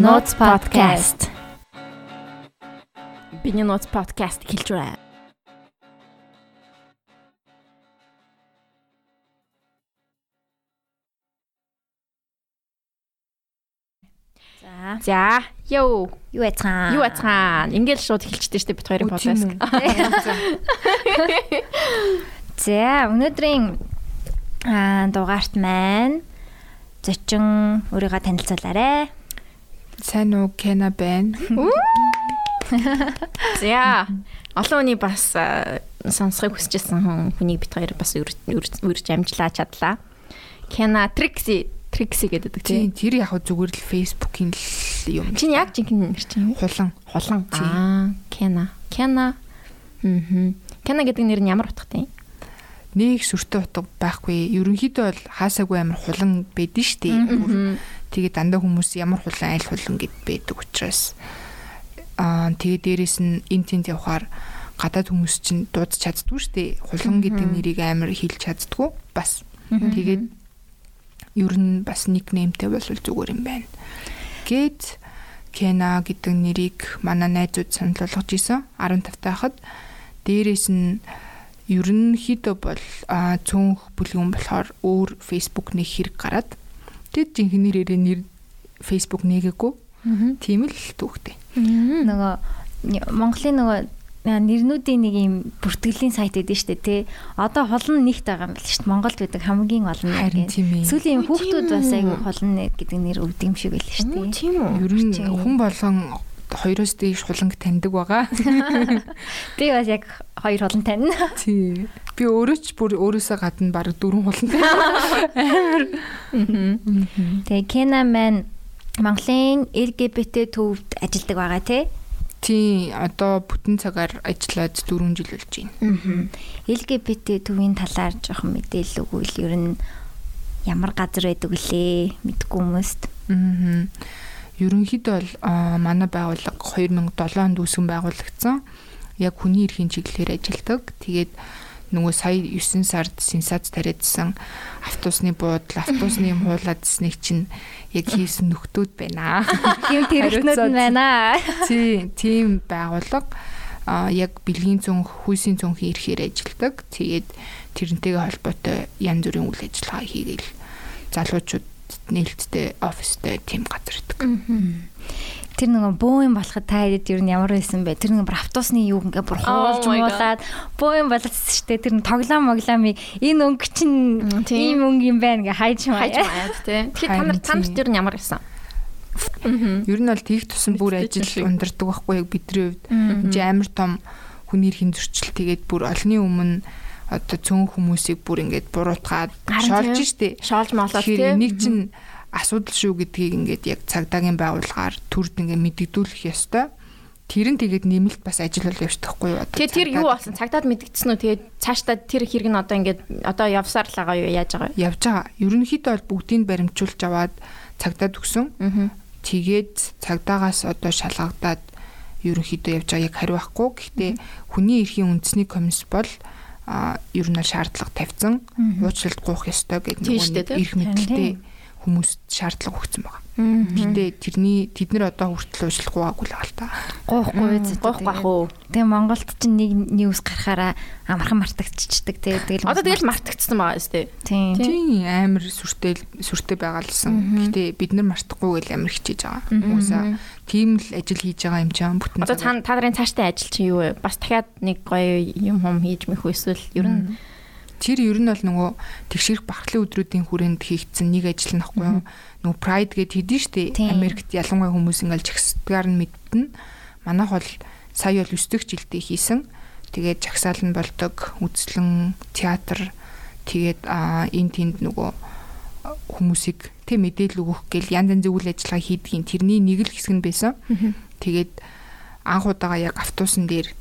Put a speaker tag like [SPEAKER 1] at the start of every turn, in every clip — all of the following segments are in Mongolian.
[SPEAKER 1] Notes podcast. Биний Notes podcast хэлж байна.
[SPEAKER 2] За,
[SPEAKER 1] За, ёо.
[SPEAKER 2] юу яцгаан?
[SPEAKER 1] Юу ацгаан? Ингээл шууд хэлчихдэг шүү дээ бит хоёрын
[SPEAKER 3] үү?
[SPEAKER 2] За, өнөөдрийн аа дугаарт маань зочин өөрийгөө танилцуулаарэ.
[SPEAKER 3] Сайн уу Кена байна.
[SPEAKER 1] За, олон хүний бас а, сонсохыг хүсэжсэн хүн хүнийг бит хоёр бас үрж амжлаа чадлаа. Кена Трикси, Трикси гэдэг
[SPEAKER 3] Тийм тэр яг зүгээр л фейсбુકийн юм.
[SPEAKER 1] Чиний яг жинхэнэ нэр чинь
[SPEAKER 3] хулан.
[SPEAKER 1] Хулан. Аа, Кена. Кена. Мм. Кена гэдэг нэр нь ямар утгатай юм?
[SPEAKER 3] Нэг сүртэй утга байхгүй. Ерөнхийдөө бол хаасаагүй амар хулан байдэн штий. Бүр Тэгээ дандаа хүмүүс ямар хулан аль хулан гэд байдаг учраас аа тэгээ дээрэс нь эн тент явахаар гадаад хүмүүс чинь дуудаж чаддгүй штий. Хулан гэдэг нэрийг амар хэлж чаддгүй. Бас тэгээд ер нь бас никнеймтэй бол зүгээр юм байна. Гэт Кена гэдэг нэрийг манай найзууд санал болгож исэн 15 тахад дээрэс нь ерөнхийдөө бол цөөнх бүлгэн болохоор өөр Facebook нэг хэрэг гараад тэгэд жинхэнэ нэрээ нэр Facebook нэгээгүй тийм л түүхтэй.
[SPEAKER 2] Нөгөө Монголын нөгөө нэрнүүдийн нэг юм бүртгэлийн сайт гэдэг нь шүү дээ тий. Одоо холн нэгт байгаа юм байна шүү дээ. Монголд байдаг хамгийн олон нэр.
[SPEAKER 3] ээ.
[SPEAKER 2] Сүүлийн
[SPEAKER 1] Ой,
[SPEAKER 2] хүүхдүүд бас айгүй холн нэр гэдэг нэр өгдөг юм шиг байл шүү дээ.
[SPEAKER 1] Тийм үү?
[SPEAKER 3] Ер нь хүн болгон хоёроос дээш хуланг таньдаг байгаа.
[SPEAKER 2] Би бас яг хоёр холн тань.
[SPEAKER 3] Тий. Би өөрөө ч бүр өөрөөсөө гадна баг дөрвөн хулантай.
[SPEAKER 2] Тэгээ Кена маань Монголын LGBT төвд ажилладаг байгаа тий.
[SPEAKER 3] Тий, одоо бүтэн цагаар ажиллаад 4 жил болж байна.
[SPEAKER 2] LGBT төвийн талаар жоохон мэдээлэл өгвөл ер нь ямар газар байдаг вүлээ мэдгүй хүмүүст.
[SPEAKER 3] Аа. Ерөнхийдөө бол манай байгууллага 2007 онд үүсгэн байгуулагдсан. Яг хүний эрхийн чиглэлээр ажилладаг. Тэгээд нөгөө сая 9 сард сенсац тариадсан автобусны буудлын автобусны юм хуулаадсныг чинь яг хийсэн нөхдүүд байна.
[SPEAKER 2] Тийм тэрэгтнүүд нь байна.
[SPEAKER 3] Тий, тийм байгууллага а яг бэлгийн цонх, хүйсийн цонхийн эрхээр ажилладаг. Тэгээд тэрнтэйгээ холбоотой янз бүрийн үйл ажиллагаа хийгээл залуучууд нээлттэй офистэй тийм газар байдаг.
[SPEAKER 2] Тэр нөгөө бөөм болоход та хэд ер нь ямар байсан бэ? Тэр нөгөө автобусны юу ингээ бүр хуулж
[SPEAKER 1] Oh
[SPEAKER 2] муулаад бөөм болчихсон шүү дээ. Тэр нь тоглоом моглоомыг энэ өнгө чинь ийм өнгө юм байна ингээ хайж
[SPEAKER 1] хайж
[SPEAKER 2] маяа.
[SPEAKER 1] маяад тий. Тэгэхээр та нар та нарт ер нь ямар байсан?
[SPEAKER 3] Ер нь бол тийх тусан бүр ажил ундардаг байхгүй яг бидний хувьд. Энд чинь амар том хүний эрхийн зөрчил тэгээд бүр олонний өмнө одоо цөөн хүмүүсийг бүр ингээд буруутгаад шоолж
[SPEAKER 1] тийм.
[SPEAKER 3] штэ.
[SPEAKER 1] Шоолж молоод
[SPEAKER 3] Тэгэхээр
[SPEAKER 1] тий.
[SPEAKER 3] энийг чинь асуудал шүү гэдгийг ингээд яг цагдаагийн байгууллагаар төрд ингээд мэддэгдүүлэх ёстой. Тэр нь тэгээд нэмэлт бас ажил бол явчихдаггүй юу одоо.
[SPEAKER 1] Тэгээ тэр юу болсон? Цагдаад мэдгдсэн үү? Тэгээд цаашдаа тэр хэрэг нь одоо ингээд одоо явсаар л байгаа юу? Яаж байгаа юу?
[SPEAKER 3] явж байгаа. Ерөнхийдөө бол бүгдийг баримтжуулж аваад цагдаад өгсөн. Тэгээд цагдаагаас одоо шалгагдаад ерөнхийдөө явж байгаа яг хариу байхгүй. Гэхдээ хүний эрхийн үндэсний комисс бол ер нь шаардлага тавьсан. Уучлалт гуйх ёстой гэдэг
[SPEAKER 1] тийм.
[SPEAKER 3] эрх мэдэлтэй хүмүүст шаардлага өгсөн байгаа.
[SPEAKER 1] Аа.
[SPEAKER 3] Гэтэ тэрний тэд нар одоо хүртэл уучлалт гуйгаагүй л байгаа л та.
[SPEAKER 2] Гоохгүй үз.
[SPEAKER 1] Гоох бах уу?
[SPEAKER 2] Тэгээ Монголд чинь нэг ньюс гарахаараа амархан мартагдчихдаг тэгээ тэгэл
[SPEAKER 1] Одоо тэгэл мартагдсан байгаа шүү дээ.
[SPEAKER 2] тийм.
[SPEAKER 3] Тийм амар сүртэй сүртэй байгаалсан. Гэтэ бид нар мартахгүй гэл амар хичээж байгаа. Уусаа тийм л ажил хийж байгаа юм чам бүтэн.
[SPEAKER 1] Одоо та нарын цаашдаа ажил чинь юу вэ? Бас дахиад нэг гоё юм хум хийж мэх эсвэл ер нь
[SPEAKER 3] Тэр ер нь бол нөгөө тэгшэрх бахархлын өдрүүдийн хүрээнд хийгдсэн нэг ажил нөхгүй юу? Нөгөө Pride гэд хийдэн штэ. Америкт ялангуяа хүмүүс ингээл жагсдгаар нь мэдтэн. Манайх бол сая бол 9 дэх жилдээ хийсэн. Тэгээд жагсаал нь болдог, үзлэн, театр тэгээд энэ тэнд нөгөө хүмүүсийг тэг мэдээлэл өгөх гэл янз янзын үйл ажиллагаа хийдгийн тэрний нэг л хэсэг нь байсан. Тэгээд анх удаага яг автобусан дээр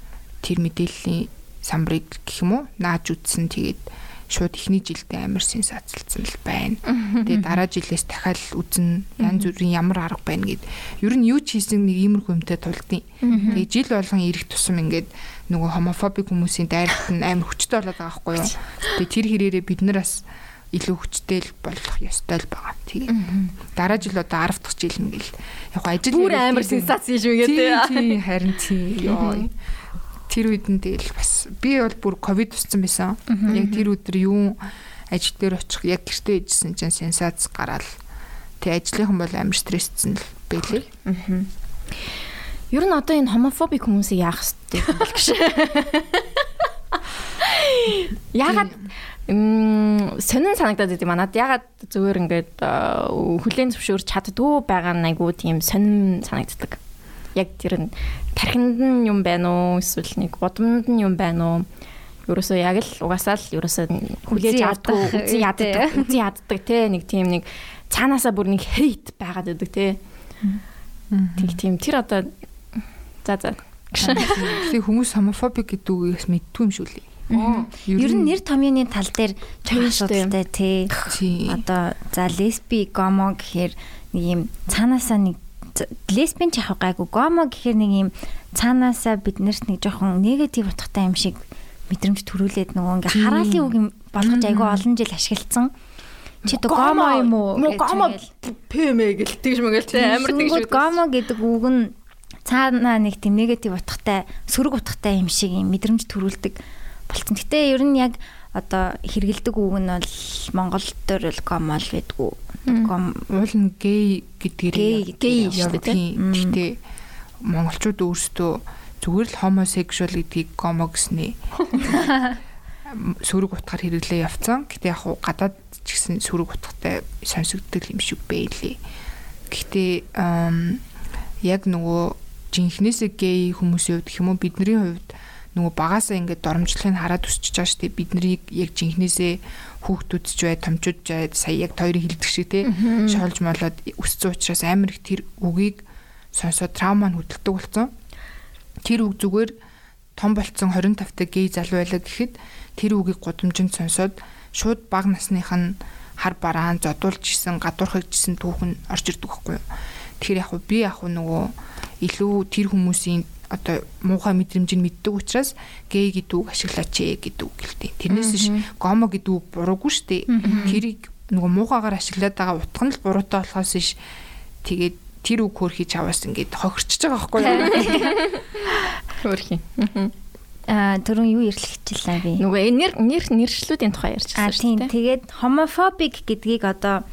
[SPEAKER 3] тэр мэдээллийн самбарыг гэх юм уу нааж үтсэн тэгээд шууд ихний жилдээ амар сенсацлцсан л байна. Тэгээд дараа жилээс дахиад үзэн янз бүрийн ямар арга байна гэд. Ер нь юу ч хийсэн нэг иймэрхүү юмтай тулдیں۔ Тэгээд жил болгон ирэх тусам ингээд нөгөө хомофобик хүмүүсийн дайралт нь амар хүчтэй болоод байгаа байхгүй юу. Тэгээд тэр хэрээрээ бид нар бас илүү хүчтэй л болох ёстой л байгаа. Тэгээ. Дараа жил одоо 10 дахь жил ингээл яг ажил
[SPEAKER 1] Бүр амар сенсац хийж үгээд.
[SPEAKER 3] тий харин тий ёо. Тэр үед нь тэгэл бас би бол бүр ковид туссан байсан. Яг тэр өдөр юу ажил дээр очих яг гэртээ ижсэн чинь сенсац гараал. Тэг ажлынхан бол амар стрессцэн л байлээ.
[SPEAKER 1] Ер нь одоо энэ хомофобик хүмүүсийг яах юм бол гэж. Ягаад сонин санагдаад идэв манад ягаад зүгээр ингээд хүлэн зөвшөөрч чаддгүй байгаа нь айгуу тийм сонин санагддаг. Яг тэр нь тархинд нь юм байна уу эсвэл нэг бодомд нь юм байна уу? Ерөөсөө яг л угаасаа л ерөөсөө хүлээж авдаг, үзэн яддаг, үзэн яддаг те нэг тийм нэг цаанаасаа бүр нэг хейт байгаад байдаг те. Тэг тийм. Тэр одоо за за.
[SPEAKER 3] Тэгээ хүмүүс хомофобик гэдэг үгээс мэдтгүй юм шүү лээ.
[SPEAKER 2] Ер нь нэр томьёоны тал дээр чухал асуудалтай тий. Одоо за лесби, гомо гэхээр нэг юм цаанаасаа нэг лесбийн ч явах гайгүй гомо гэхээр нэг юм цаанаасаа биднэрт нэг жоохон негатив утгатай юм шиг мэдрэмж төрүүлээд нөгөө ингээ хараалын үг юм болгож айгүй олон жил ашиглацсан. Чи одоо гомо юм уу?
[SPEAKER 1] Гомо пэмэ гэл тэгж мэгэл тэ амар тэгж.
[SPEAKER 2] Гомо гэдэг үг нь цаанаа нэг тийм негатив утгатай, сөрөг утгатай юм шиг юм мэдрэмж төрүүлдэг болцсон. Гэтэ ер нь яг одоо хэрэгэлдэг үг нь бол Монгол дээр л комол байдгүй.
[SPEAKER 3] Ком уул нь гей гэдгээр
[SPEAKER 1] гей шүү дээ.
[SPEAKER 3] Гэтэ монголчууд өөрсдөө зүгээр л homosexual гэдгийг гомо гэснээ сөрөг утгаар хэрэглээ явцсан. Гэтэ яг гадаад ч гэсэн сөрөг утгатай сонсогддог юм шиг байлээ. Гэхдээ яг нөгөө жинхнээсээ гей хүмүүсийн хувьд хэм үү бидний хувьд нөгөө багасаа ингээд доромжлохыг хараад өсчихөж байгаа шүү дээ. Биднийг яг жинхнээсээ хүүхдүүд ч бай, томчууд ч бай, сая яг хоёрын хилдэг шиг тий шоолж молоод өссөн учраас амар их тэр үгийг сонсоод травма нь хөдөлгдөг болсон. Тэр үг зүгээр том болцсон 25 та гей залуу байлаа гэхэд тэр үгийг гудамжинд сонсоод шууд баг насных нь хар бараан зодуулж исэн, гадуурхаж исэн түүхэн орж ирдэг байхгүй юу. Тэгэхээр яг би яг нөгөө илүү тэр хүмүүсийн одоо муухай мэдрэмжийг мэддэг учраас гей гэдэг үг ашиглаач ээ гэдэг үг гэлтэй. Тэрнээс биш гомо гэдэг үг буруугүй шүү дээ. Тэрийг нөгөө муухайгаар ашиглаад байгаа утга нь л буруутай болохоос биш тэгээд тэр үг хөрхий чаваас ингээд хохирчж байгаа байхгүй юу?
[SPEAKER 1] Хөрхий.
[SPEAKER 2] Аа түрүүн юу ирлэгчлээ би.
[SPEAKER 1] Нөгөө нэр нэр нэршлүүдийн тухай ярьчихсан
[SPEAKER 2] шүү дээ. Тэгээд homophobic гэдгийг одоо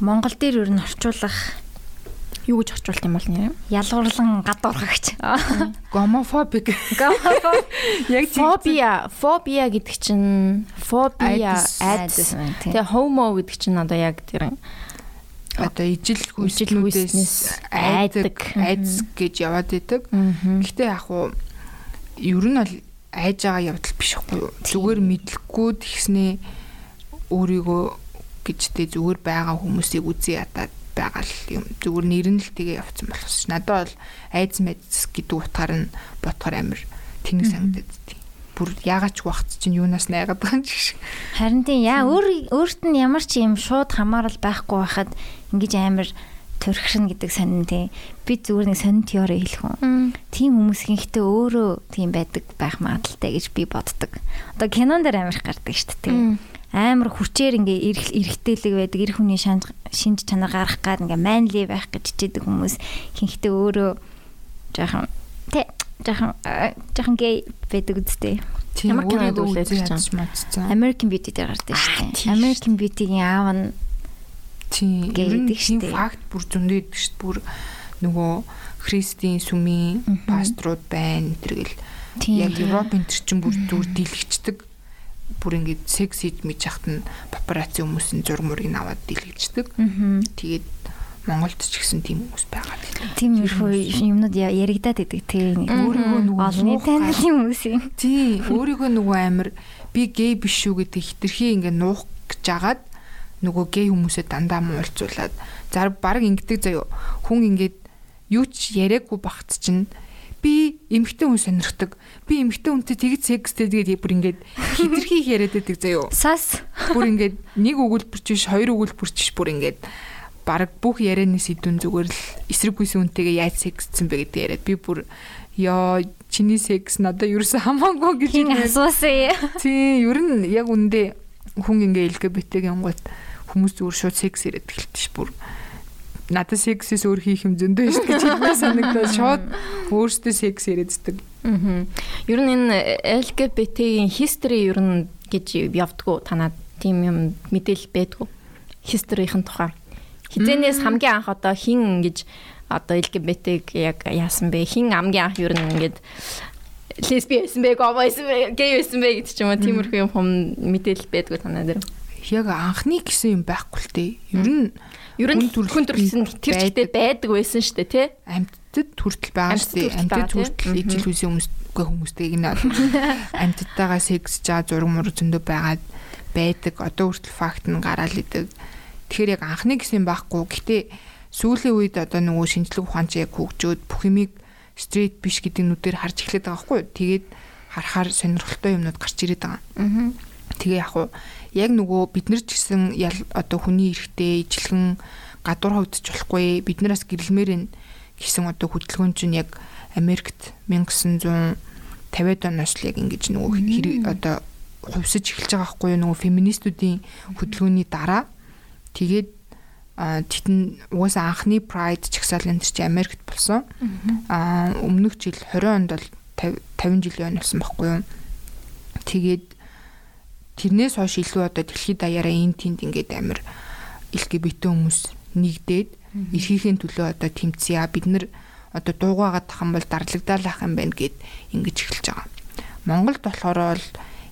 [SPEAKER 2] Монгол дээр ер нь орчуулах
[SPEAKER 1] юу гэж орчуулт юм бол нэр?
[SPEAKER 2] Ялгуурлан гадуурхагч.
[SPEAKER 3] Гомофобик.
[SPEAKER 2] Гомофоб.
[SPEAKER 1] Яг фобия, фобия гэдэг чинь фобия айдс. Тэгээ homo гэдэг чинь одоо яг тэр
[SPEAKER 3] одоо ижил хүйсэлнүүдээс айдаг, айдс гэж яваад идэг. Гэхдээ яг уу ер нь бол айж байгаа явдал биш хгүй юу? Зүгээр мэдлэхгүй тэгснээ өөрийгөө гэжтэй зүгээр байгаа хүмүүсийг үзий ядаад байгаа юм зүгээр нэр нь л тэгээ явцсан болохос. Надад бол айдс мэдс гэдэг утгаар нь бодохоор амир тэнэг санагдаад тий. Бүр яагаад ч вахт чинь юунаас найгаад байгаа юм шиг.
[SPEAKER 2] Харин тийм яа өөр өөрт нь ямар ч юм шууд хамаарал байхгүй байхад ингэж амир төрхшин гэдэг сонин тий. Би зүгээр нэг сонин теори хэлэх үү. Тийм хүмүүс ихэнхдээ өөрөө тийм байдаг байх магадaltaй гэж би боддог. Одоо кинон дээр амирх гардаг шүү дээ амар хүчээр ингээ эргэтэлэг байдаг эр хүний шинж чанар гарах гад ингээ манли байх гэж чийдэг хүмүүс хинхтээ өөрөө жоохон тэ жоохон жоохон гей байдаг үстэй.
[SPEAKER 1] Ямар кинод үлээж чам.
[SPEAKER 2] American Beauty дээр гардаг шүү дээ. American Beauty-гийн аав нь
[SPEAKER 3] тийм гэдэг шүү дээ. Факт бүр зөндөө гэдэг шүү дээ. Бүр нөгөө христийн сүмийн пасторууд байна тэргэл яг Европын төр чин бүр зүр дийлэгчдэг бүр ингээд секс хийж мэж хахт нь папарацци хүмүүсийн зураг мурыг аваад дэлгэждэг. Тэгээд Монголд ч гэсэн тийм хүмүүс байгаа гэх.
[SPEAKER 2] Тийм ерхөө юмнууд яригадаад идэг тийм
[SPEAKER 3] өөрийгөө нөгөө
[SPEAKER 2] олны танил хүмүүс юм.
[SPEAKER 3] Тийм өөрийгөө нөгөө амир би гей биш шүү гэдэг хитрхи ингээд нуух гэж жагаад нөгөө гей хүмүүсээ дандаа муулцуулаад зар баг ингэдэг заяо хүн ингээд юу ч яриаггүй багт чинь би эмгтэй хүн сонирхдаг. Би эмгтэй хүнтэй тэгж секстэй тэгээд бүр ингээд хитрхи яриад байдаг заяо.
[SPEAKER 2] Сас.
[SPEAKER 3] Бүр ингээд нэг өгүүлбэр чиш, хоёр өгүүлбэр чиш бүр ингээд баг бүх ярианы сэдвэн зүгээр л эсрэг гүйсэн хүнтэйгээ яаж сексцсэн бэ гэдэг яриад би бүр ёо чиний секс надад ерөөсөө хамаагүй гэж
[SPEAKER 2] асуусан.
[SPEAKER 3] Тийм ер нь яг үндэ хүн ингээ LGBT-гийн гот хүмүүс зүгээр шууд секс яриад эхэлдэг ш бүр надад сексээс өөр хийх юм зөндөө шүү гэж хэлмээр санагдаад шууд өөртөө секс яриаддаг.
[SPEAKER 1] Аа. Ер нь энэ LGBT-ийн history ер нь гэж явдггүй танад тийм юм мэдээлэл байдгүй. History-ийн тухай. Хизэнээс хамгийн анх одоо хин гэж одоо LGBT-г яг яасан бэ? Хин хамгийн анх ер нь ингээд лесби байсан бэ, гомо байсан бэ, гей байсан бэ гэдэг ч юм уу тиймэрхүү юм хум мэдээлэл байдгүй танаа дээр.
[SPEAKER 3] Яг анхны гэсэн юм байхгүй л дээ. Ер нь
[SPEAKER 1] Ер нь хүн төрөлсөн тэр чигтээ байдаг байсан шүү дээ тий.
[SPEAKER 3] Амьтад хүртэл байгаа шүү дээ. Амьтад хүртэл ижил хүсийн хүмүүсгүй хүмүүстэйг нь амьтадтайгаа секс жаа зураг мөр зөндөө байгаад байдаг. Одоо хүртэл факт нь гараал идэг. Тэгэхээр яг анхны гэсэн байхгүй. Гэтэ сүүлийн үед одоо нөгөө шинжлэх ухаан чи яг хөгжөөд бүх юмыг стрит биш гэдэг нүдээр харж эхлэх байгаа байхгүй. Тэгээд харахаар сонирхолтой юмнууд гарч ирээд байгаа. Аа. Тэгээ яг уу яг нөгөө бид нар ч гэсэн одоо хүний эрэхтэй ижилхэн гадуур хавдч болохгүй бид нараас гэрэлмээр гэсэн одоо хөдөлгөөн чинь яг Америкт 1950-ад оноос л яг ингэж нөгөө одоо хувьсаж эхэлж байгаа юу нөгөө феминистүүдийн хөдөлгөөний дараа тэгээд титэн угаасаа анхны Pride чагсаалын тэр чи Америкт болсон. Аа өмнөх жил 20 онд бол 50 жилийн өн болсон байхгүй юу. Тэгээд тэрнээс хойш илүү одоо дэлхийд даяараа эн тэнд ингээд амир LGBT хүмүүс нэгдээд эрхийнхээ төлөө одоо тэмцэе. Бид нар одоо дуугаагаад тах юм бол дарлагдаалах юм байна гэд ингэж эхэлж байгаа. Монголд болохоор бол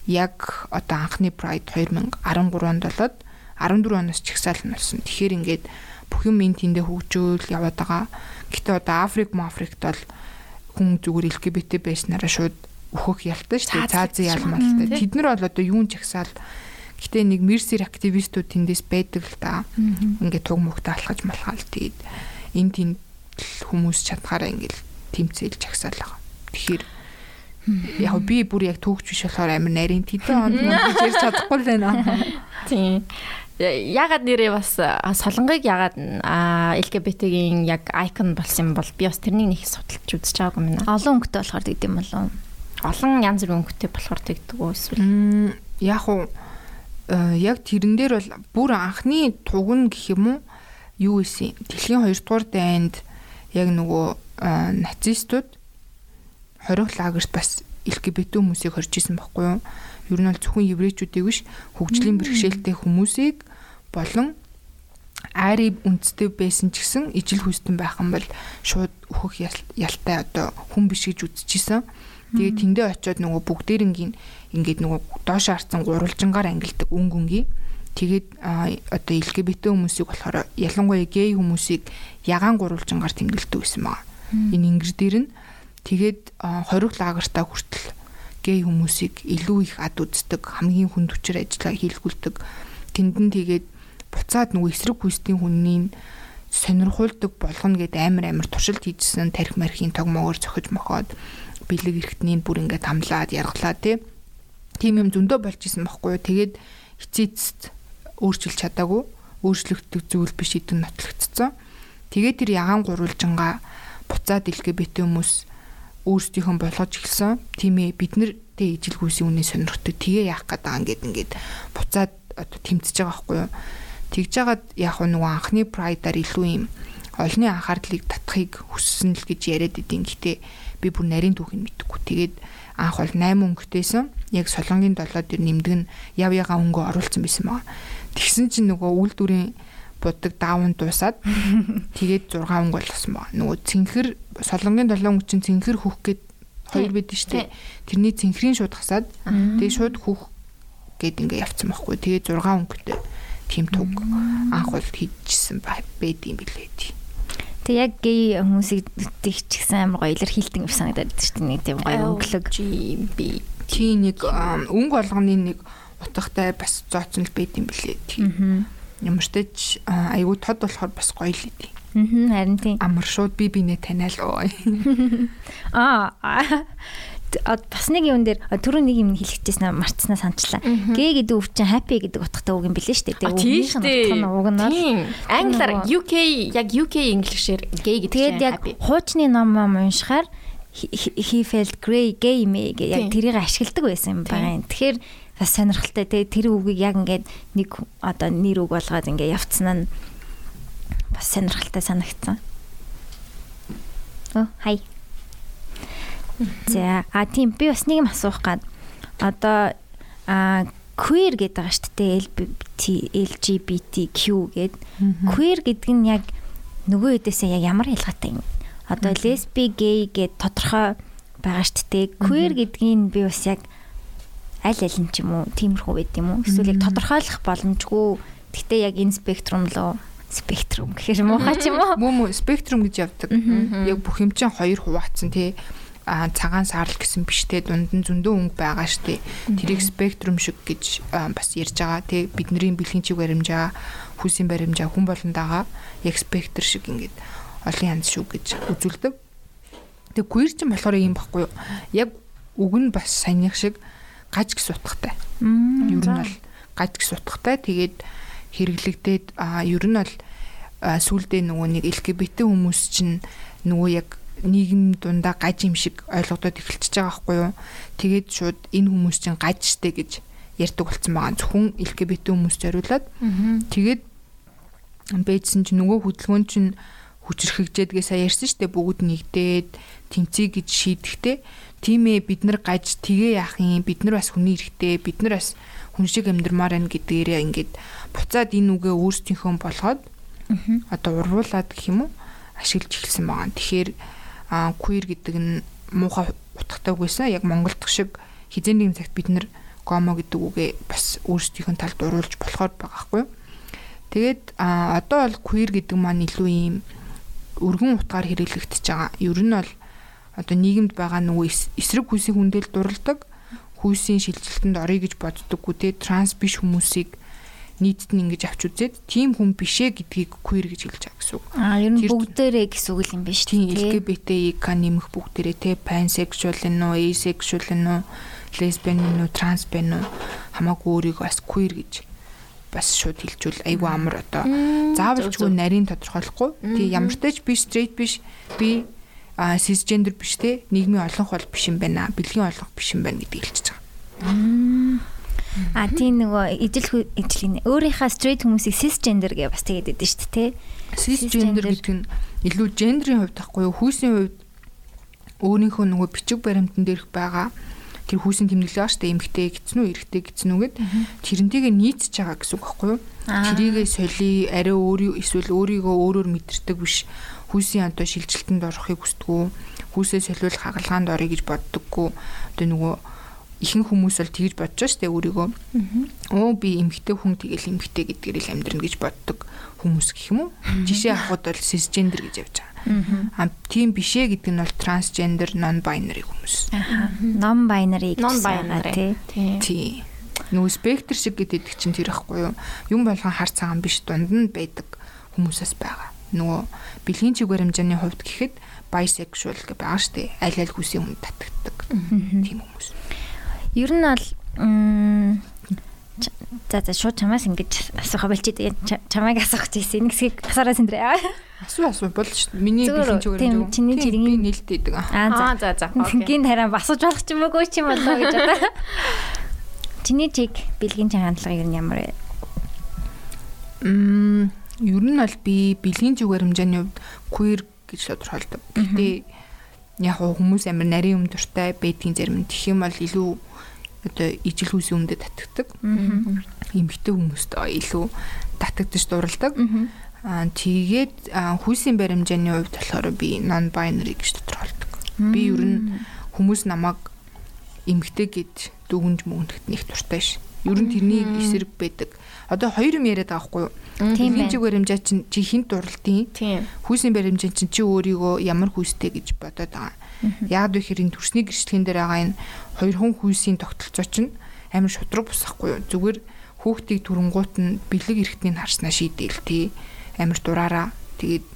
[SPEAKER 3] яг одоо анхны Pride 2013 онд болоод 14 оноос чагсаал нь болсон. Тэгэхээр ингээд бүх юм эн тэндээ хөгжөөл яваад байгаа. Гэтэ одоо Африк, Африкт бол хүн зүгээр LGBT байснараа шууд өөхөх ялтай шүү дээ. Цаазын ялмалтай. Тэд нар бол одоо юун чагсаал гэтээ нэг мерсер активистууд тэндээс байдаг л да. Ингээд туг мөхтэй алхаж малхаал тэгээд энэ тэнд хүмүүс чадхаараа ингээд тэмцээл чагсаал байгаа. Тэгэхээр яг би бүр яг түүхч биш болохоор амар нарийн тэдэн онд мөн ярьж чадахгүй л байна.
[SPEAKER 1] Тийм. Ягаад нэрээ бас солонгыг ягаад LGBT-гийн яг айкон болсон бол би бас тэрнийг нэг судалж үзэж байгаагүй юм байна.
[SPEAKER 2] Олон өнгөтэй болохоор гэдэг юм болов
[SPEAKER 1] олон янз бүрийн өнгөтэй болохоор тэгдэг үү эсвэл?
[SPEAKER 3] Яг уу э, яг тэрэн дээр бол бүр анхны туг нь гэх юм уу юу исэн дэлхийн 2 дугаар дайнд яг нөгөө э, нацистууд хорих лагерт бас LGBT хүмүүсийг хорж исэн байхгүй юу? Ер нь бол зөвхөн еврейчүүдийг биш хөгжлийн бэрхшээлтэй хүмүүсийг болон ари үндэстэй байсан ч гэсэн ижил хүстэн байх юм бол шууд өөхөх ялтай одоо хүн биш гэж үзчихсэн. Тэгээ тэндээ очиод нөгөө бүгдээрингийн ингээд нөгөө доош харцсан гурвалжингаар ангилдаг үн гүнгийн тэгээд одоо LGBT хүмүүсийг болохоор ялангуяа гей хүмүүсийг ягаан гурвалжингаар тэмдэглэдэг байсан байгаа. Энэ ингэр дээр нь тэгээд хориг лагертаа хүртэл гей хүмүүсийг илүү их ад үздэг хамгийн хүнд хүчээр ажиллаа хийлгүүлдэг. Тэнд нь тэгээд буцаад нөгөө эсрэг хүсдийн хүнний сонирхуулдаг болгоно гэд амар амар туршилт хийжсэн тарих мархийн тогмоогоор зохиж мохоод бэлэг эрхтнийг бүр ингээд хамлаад яргалаа тий. Тим юм зөндөө болж исэн байхгүй юу. Тэгээд эцээцэд өөрчилж чадаагүй өөрчлөгддөг зүйл биш идэн нотлогдсон. Тэгээд тэр ягаан гурвалжингаа буцаад LGBT хүмүүс өөрсдийнхөө болгож эхэлсэн. Тийм ээ бид нар тэг ижилгүйсийн үнэ сонирхдаг. Тэгээ яах гээд байгаа ингээд ингээд буцаад одоо тэмцэж байгаа байхгүй юу. Тэгж жагаад яг нөгөө анхны прайдаар илүү юм олонний анхаарлыг татахыг хүссэн л гэж яриад идэв. Гэтэ би бүр нарийн түүхийг мэдгүй. Тэгээд анх бол 8 өнгөтэйсэн. Яг солонгийн 7 дээр нэмдэг нь яв яга өнгө оруулсан байсан байгаа. Тэгсэн чинь нөгөө үйлдвэрийн буддаг даавн дуусаад тэгээд 6 өнгө болсон байгаа. Нөгөө цэнхэр солонгийн 7 өнгө чинь цэнхэр хөх гээд хоёр бид нь штэ. Тэрний цэнхрийн шууд хасаад тэгээд шууд хөх гээд ингээ явцсан байхгүй. Тэгээд 6 өнгөтэй тийм туг анх бол хийжсэн байд юм билээ тий.
[SPEAKER 2] Тэг яг гей хүмүүсийг тэгч гисэн амар гоё илэрхийлдэг юм санагдаад байдаг шүү дээ. Нэг тийм гоё өнгөлөг
[SPEAKER 3] GB. Тий нэг өнгө болгоны нэг утгатай бас зооцсон л байд юм блэ. Ямар ч тач айгүй тод болохоор бас гоё л дээ.
[SPEAKER 2] Аа харин тийм.
[SPEAKER 3] Амар шууд би бинэ таниал.
[SPEAKER 2] Аа бас нэг юм дээр түрүү нэг юм хэлчихсэн марцснаа санчлаа. Г гэдэг үг чинь happy гэдэг утгатай үг юм билээ шүү дээ.
[SPEAKER 1] Үгнийх нь утга нь уг нь англиар UK яг UK english-ээр gay гэдэг чинь
[SPEAKER 2] Тэгээд яг хуучны ном ном уншихаар he felt gray gay me гэх яг тэрийг ашигладаг байсан юм байна. Тэгэхээр бас сонирхолтой те тэр үгийг яг ингээд нэг одоо нэр үг болгоод ингээд явцсан нь бас сонирхолтой санагдсан. Оо хай. За а тийм би бас нэг юм асуух гад. Одоо а queer гэдэг байгаа шүү дээ LGBT LGBTQ гэд. Queer гэдэг нь яг нөгөө хэдээсээ яг ямар ялгаатай юм? Одоо лесби гей гэд тодорхой байгаа шүү дээ. Queer гэдгийг би бас яг аль аль нь ч юм уу тиймэрхүү байд юм уу? Эсвэл яг тодорхойлох боломжгүй. Гэтээ яг энэ спектрум руу спектрум гэхээр муухай ч юм уу?
[SPEAKER 3] Мөн мөн спектрум гэж явдаг. Яг бүх юм чинь хоёр хуваацсан тий цагаан саарл гэсэн биш те дунд нь зөндөө өнгө байгаа штэ. Тэрийг спектрум шиг гэж бас ярьж байгаа. Те бидний бэлгийн чиг баримжаа хүсийн баримжаа хүн болондоо яг спектр шиг ингээд олон янз шүү гэж үзүүлдэг. Тэг queer ч болохоор юм баггүй юу? Яг үг нь бас саяных шиг гаж гис утгатай. Ер нь бол гаж гис утгатай. Тэгээд хэрэглэгдээд ер нь бол сүулдэ нөгөө нэг LGBT хүмүүс чинь нөгөө яг нийгэм дундаа гаж юм шиг ойлгодод эхэлчихэж байгаа байхгүй юу. Тэгээд шууд энэ хүмүүс чинь гаж штэ гэж ярьдаг болсон байгаа. Зөвхөн LGBT хүмүүс зориулаад тэгээд бэжсэн чинь нөгөө хөдөлгөөн чинь хүчрхэгжээдгээ сая ярьсан штэ бүгд нэгдээд тэмцэе гэж шийдэхтэй. Тийм ээ бид нар гаж тгээ яах юм бид нар бас хүний хэрэгтэй бид нар бас хүн шиг амьдрмаар байна гэдгээрээ ингээд буцаад энэ үгээ өөрсдийнхөө болгоод одоо урвуулад гэх юм уу ашиглаж эхэлсэн байгаа. Тэгэхээр а queer гэдэг нь муухай утгатай байсан. Яг Монголд шиг хизээний нэгэн цагт бид нэр гомо гэдэг үгээ бас өөрсдийнх нь талд уруулж болохоор байгаа хгүй. Тэгээд одоо бол queer гэдэг маань илүү ийм өргөн утгаар хэрэглэгдэж байгаа. Ер нь бол одоо нийгэмд байгаа нөгөө эсрэг хүсийн хүндэл дурладаг хүйсийн шилжилтэнд орё гэж боддоггүй те транс биш хүмүүсийг нийтэд нь ингэж авч үзээд тийм хүн бишээ гэдгийг queer гэж хэлж байгаа гэсэн үг.
[SPEAKER 2] Аа ер нь бүгдээрээ гэсэн үг юм биш
[SPEAKER 3] тийм LGBTQ нэмэх бүгдээрээ те pansexual нь уу, asexual нь уу, lesbian нь уу, trans байна уу хамаагүй өөрийгөө бас queer гэж бас шууд хэлжүүл айгүй амар одоо заавалчгүй нарийн тодорхойлохгүй. Тий ямар ч тач би straight биш би а cisgender биш те нийгмийн олонх бол биш юм байна. Бэлгийн олонх биш юм байна гэдгийг хэлчихэж байгаа.
[SPEAKER 2] А тийм нөгөө ижил ижил өөрийнхөө straight хүмүүсийг cisgender гэж бас тэгээд байдаг шүү дээ.
[SPEAKER 3] Cisgender гэдэг нь илүү гендрийн хувьд тахгүй юу? Хүүсийн хувьд өөрийнхөө нөгөө бичиг баримтан дээрх байгаа тэр хүүсийн тэмдэглэл байгаа шүү дээ. Эмэгтэй гиснүү, эрэгтэй гиснүү гэд тэрнтэйгээ нийцж байгаа гэсэн үг байхгүй юу? Тэрийгээ соли арай өөрийн эсвэл өөрийгөө өөрөөр мэдэрдэг биш хүүсийн одоо шилжилтэнд орохыг хүсдэггүй хүүсээ солиулах хагалгаанд орё гэж боддоггүй одоо нөгөө ихэнх хүмүүс бол тэгж бодож штэ өөрийгөө. Оо би эмгтэй хүн тэгэл эмгтэй гэдгээр л амьдрна гэж боддог хүмүүс гэх юм уу? Жишээ авахд бол cisgender гэж явж байгаа. Аа тийм бишээ гэдэг нь бол transgender non binary хүмүүс.
[SPEAKER 2] Non binary
[SPEAKER 1] non binary
[SPEAKER 3] тий. Нөгөө спектр шиг гэдэг чинь тэр ихгүй юу? Юм болгон хар цагаан биш дунд нь байдаг хүмүүсээс байгаа. Нөгөө бэлгийн чиг баримжааны хувьд гэхэд bisexual гэж байгаа штэ. Аль аль хүсийн хүн татдаг. Тийм хүмүүс.
[SPEAKER 2] Ер нь бол за за шууд чамаас ингэж асууха болчих. Чамайг асуух гэсэн. Нэг хэсгийг асаараа сэндрээ.
[SPEAKER 3] Асуу асуу бол шүү. Миний бэлэн зүгээр
[SPEAKER 2] юм. Чиний
[SPEAKER 3] жилийн нээлттэй идэг.
[SPEAKER 1] Аа за за.
[SPEAKER 2] Гин хараа асууж болох ч юм уу ч юм болоо гэж одоо. Чиний чиг бэлгийн чиг хандлага ер нь ямар вэ?
[SPEAKER 3] Мм ер нь бол би бэлгийн чиг баримжааны хувьд queer гэж тодорхойлдог. Гэтэ яг хүмүүс амар нарийн юм дуртай байдгийн зарим нь тэгэх юм бол илүү одоо ижил хүүсийн өмнөд татдаг. Эмэгтэй хүмүүст илүү татагдаж дурладаг. Аа тэгээд хүүсийн баримжааны хувьд болохоор би non binary гэж тодорхойлдог. Би ер нь хүмүүс намайг эмэгтэй гэж дүгнж мөнгөнд нэг дуртай ш. Ер нь тэрний эсрэг байдаг. Одоо хоёр юм яриад байгаа хгүй юу? Тийм чиг баримжаа чинь чи хинт дурлтын.
[SPEAKER 1] Тийм.
[SPEAKER 3] Хүүсийн баримжаа чинь чи өөрийгөө ямар хүүстэй гэж бодоод байгаа. Яг вэ хэрэг төрсний гэрчлэгэн дээр байгаа энэ хоёр хүн хүйсийн тогтолцоо чинь амар шудраг бусахгүй юу. Зүгээр хүүхдийг түрнгуут нь бэлэг эрхтнийг харснаа шийдээл тий. Амар дураараа тэгээд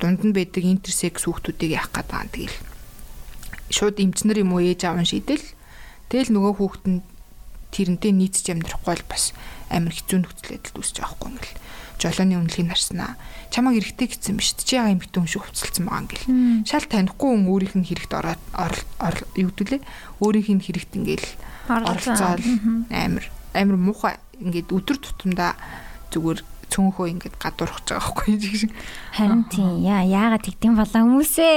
[SPEAKER 3] дунд нь байдаг интерсекс хүүхдүүдийг яах гээд байгаа. Тэгэл шууд эмчнэр юм уу ээж аав нь шийдэл. Тэгэл нөгөө хүүхд нь тэрнтэй нийцж амьдрахгүй бол бас амар хэцүү нөхцөл байдалд үүсэж байгаа хгүй ингээл жолооны үнэлгийг нарснаа. Чамайг эргэтэй гэсэн биш. Чи яга эмхтэн хүн шиг хувцалсан байгаа ингээл шал танихгүй хүн өөрийнх нь хэрэгт ороод юу гэдүүлээ өөрийнх нь хэрэгт ингээл оролцоод амар амар муухай ингээд өдөр тутамдаа зүгээр цөөнхөө ингээд гадуурах гэж байгаа байхгүй шиг.
[SPEAKER 2] Харин тийм. Яа яагаад тэгдэм болоо хүмүүсээ.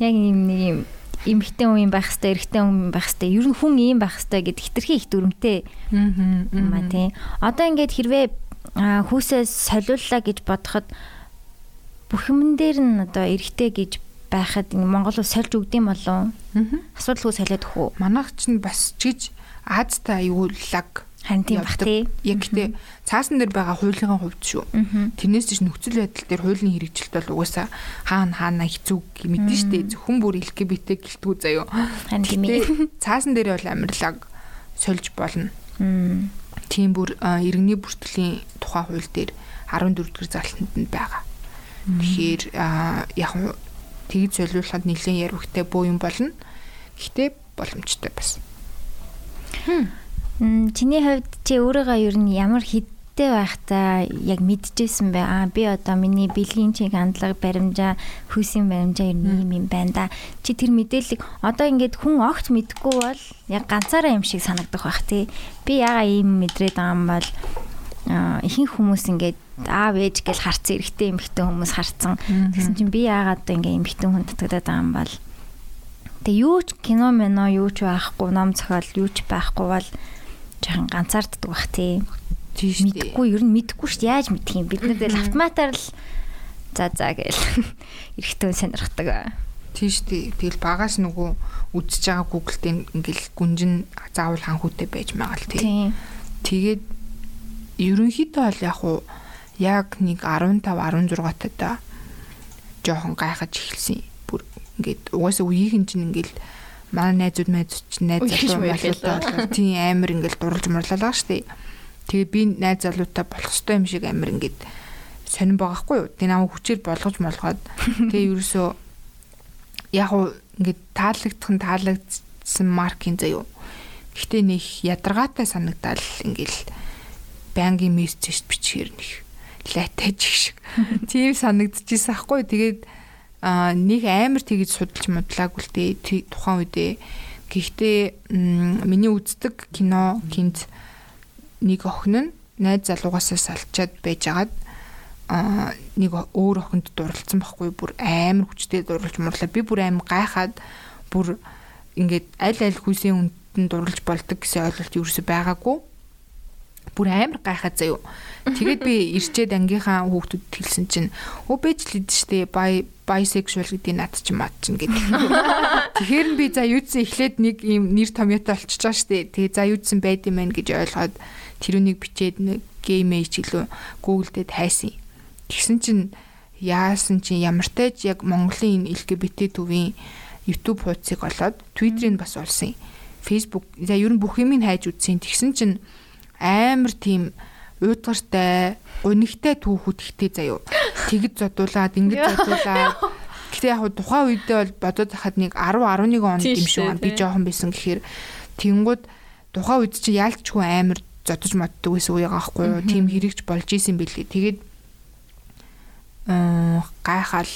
[SPEAKER 2] Яг юм нэг юм эмхтэн үеийн байх хэвээр эрэгтэн үеийн байх хэвээр ер нь хүн ийм байх хэвээр гэд хитрхи их дүрмтэй. Аа тийм. Одоо ингээд хэрвээ хүүсээ солиуллаа гэж бодоход бүх юмн дээр нь одоо эрэгтэй гэж байхад Монгол улс сольж өгдөм болов. Асуудалгүй солиод өхөө.
[SPEAKER 3] Манайх чинь бас чиж Азтай аюул лаг
[SPEAKER 2] Харин тийм бах тий.
[SPEAKER 3] Яг гэхдээ цаасан дээр байгаа хуулийн хувьд шүү. Тэрнээс чинь нөхцөл байдал дээр хуулийн хэрэгжилт бол угаасаа хаана хаана хэцүү мэдэн штэ. Зөвхөн бүр LGBT гэлтгүү заяо.
[SPEAKER 2] Харин тийм ээ.
[SPEAKER 3] Цаасан дээр бол амьрлаг сольж болно. Тийм бүр иргэний бүртгэлийн тухай хууль дээр 14 дугаар залтанд нь байгаа. Тэгэхээр яг тэгж солиулахад нэлээд ярвхтай боо юм болно. Гэхдээ боломжтой бас.
[SPEAKER 2] Чиний хувьд чи өөрийгөө ер нь ямар хідтэй байхдаа яг мэдчихсэн бай. Аа би одоо миний бэлгийн чиг хандлага баримжаа, хүйсийн баримжаа ер нь юм юм байна да. Чи тэр мэдээллийг одоо ингээд хүн огт мэдгүй бол яг ганцаараа юм шиг санагдах бах тий. Би ягаа ийм мэдрээд байгаа юм бол ихэнх хүмүүс ингээд аав ээж гэж харцсан эрэгтэй эмэгтэй хүмүүс харцсан. Тэгсэн чинь би яагаад одоо ингээд эмэгтэй хүн татагдаад байгаа юм бол Тэгээ юу ч кино мэнэ юу ч байхгүй, ном зохиол юу ч байхгүй бол жоохон ганцаарддаг бах тий.
[SPEAKER 3] Тийш дээ.
[SPEAKER 2] Мэдхгүй ер нь мэдхгүй шүү дээ. Яаж мэдх юм? Бид нар тэгэл автоматар л за за гээл эрэхтэн сонирхдаг.
[SPEAKER 3] Тийш дээ. Тэгэл багаас нөгөө үдсэж байгаа Google-тэй ингээл гүнжин заавал ханхүүтэй байж байгаа л тий. Тэгээд ерөнхийдөө бол яг уу яг нэг 15 16 таа жоохон гайхаж эхэлсэн. Бүр ингээд угаасаа үеийнх нь чинь ингээл манай найзууд найзууд чинь найз залуу болоод тийм амар ингээл дурлж мурлалаа байгаа штэ. Тэгээ би найз залуутай болох хэвээр юм шиг амар ингээд сонирн байгаа хгүй юу. Тэгээ намайг хүчээр болгож молгоод тэгээ ерөөсөө яг уу ингээд таалагдах нь таалагдсан маркийн заяо. Гэхдээ нэг ядаргаатай санагдал ингээл байнгын мессеж бичгээр нэг лайтаж их шиг. Тийм санагдчихсан ахгүй. Тэгээд нэг амар тэгж судалж модлаагүй л дээ тухайн үедээ гэхдээ миний үздэг кино кинт нэг охин нь найз залуугаасаа салчаад байжгаад а нэг өөр охинд дурлцсан байхгүй бүр амар хүчтэй дурлж мурлаа би бүр амар гайхаад бүр ингээд аль аль хүсийн үндэнд дурлж болдог гэсэн ойлголт юу ч байгаагүй бүр амар гайхаад заяо тэгээд би ирчээд ангийнхаа хүүхдүүд хэлсэн чинь өө бэж л идэв штэ бай bisexual гэдэг над чи мад чин гэдэг. Тэгэхээр би за юудсан эхлээд нэг ийм нэр томьёотой болчихж байгаа дээ. Тэгээ за юудсан байд юм байна гэж ойлгоод тэрүүнийг бичээд нэг age гэлөө Google дээр тайсан. Тэгсэн чинь яасан чинь ямартайж яг Монголын энэ LGBT төвийн YouTube хуудсыг олоод Twitter-ыг бас олсон. Facebook за ер нь бүх юмыг хайж үзсэн. Тэгсэн чинь амар тийм уйдгартай, гунигтай түүхүүд ихтэй заяо. Тэгж зодуулаад, ингэж зодуулаад. Гэтэ яг тухайн үедээ бол бодоод хахад нэг 10 11 он юм шиг би жоохон байсан гэхээр тэнгууд тухайн үед чи яалтчгүй амар зодож моддог байсан үеиг аахгүй юу? Тим хэрэгж болж исэн бэлээ. Тэгээд аа гайхал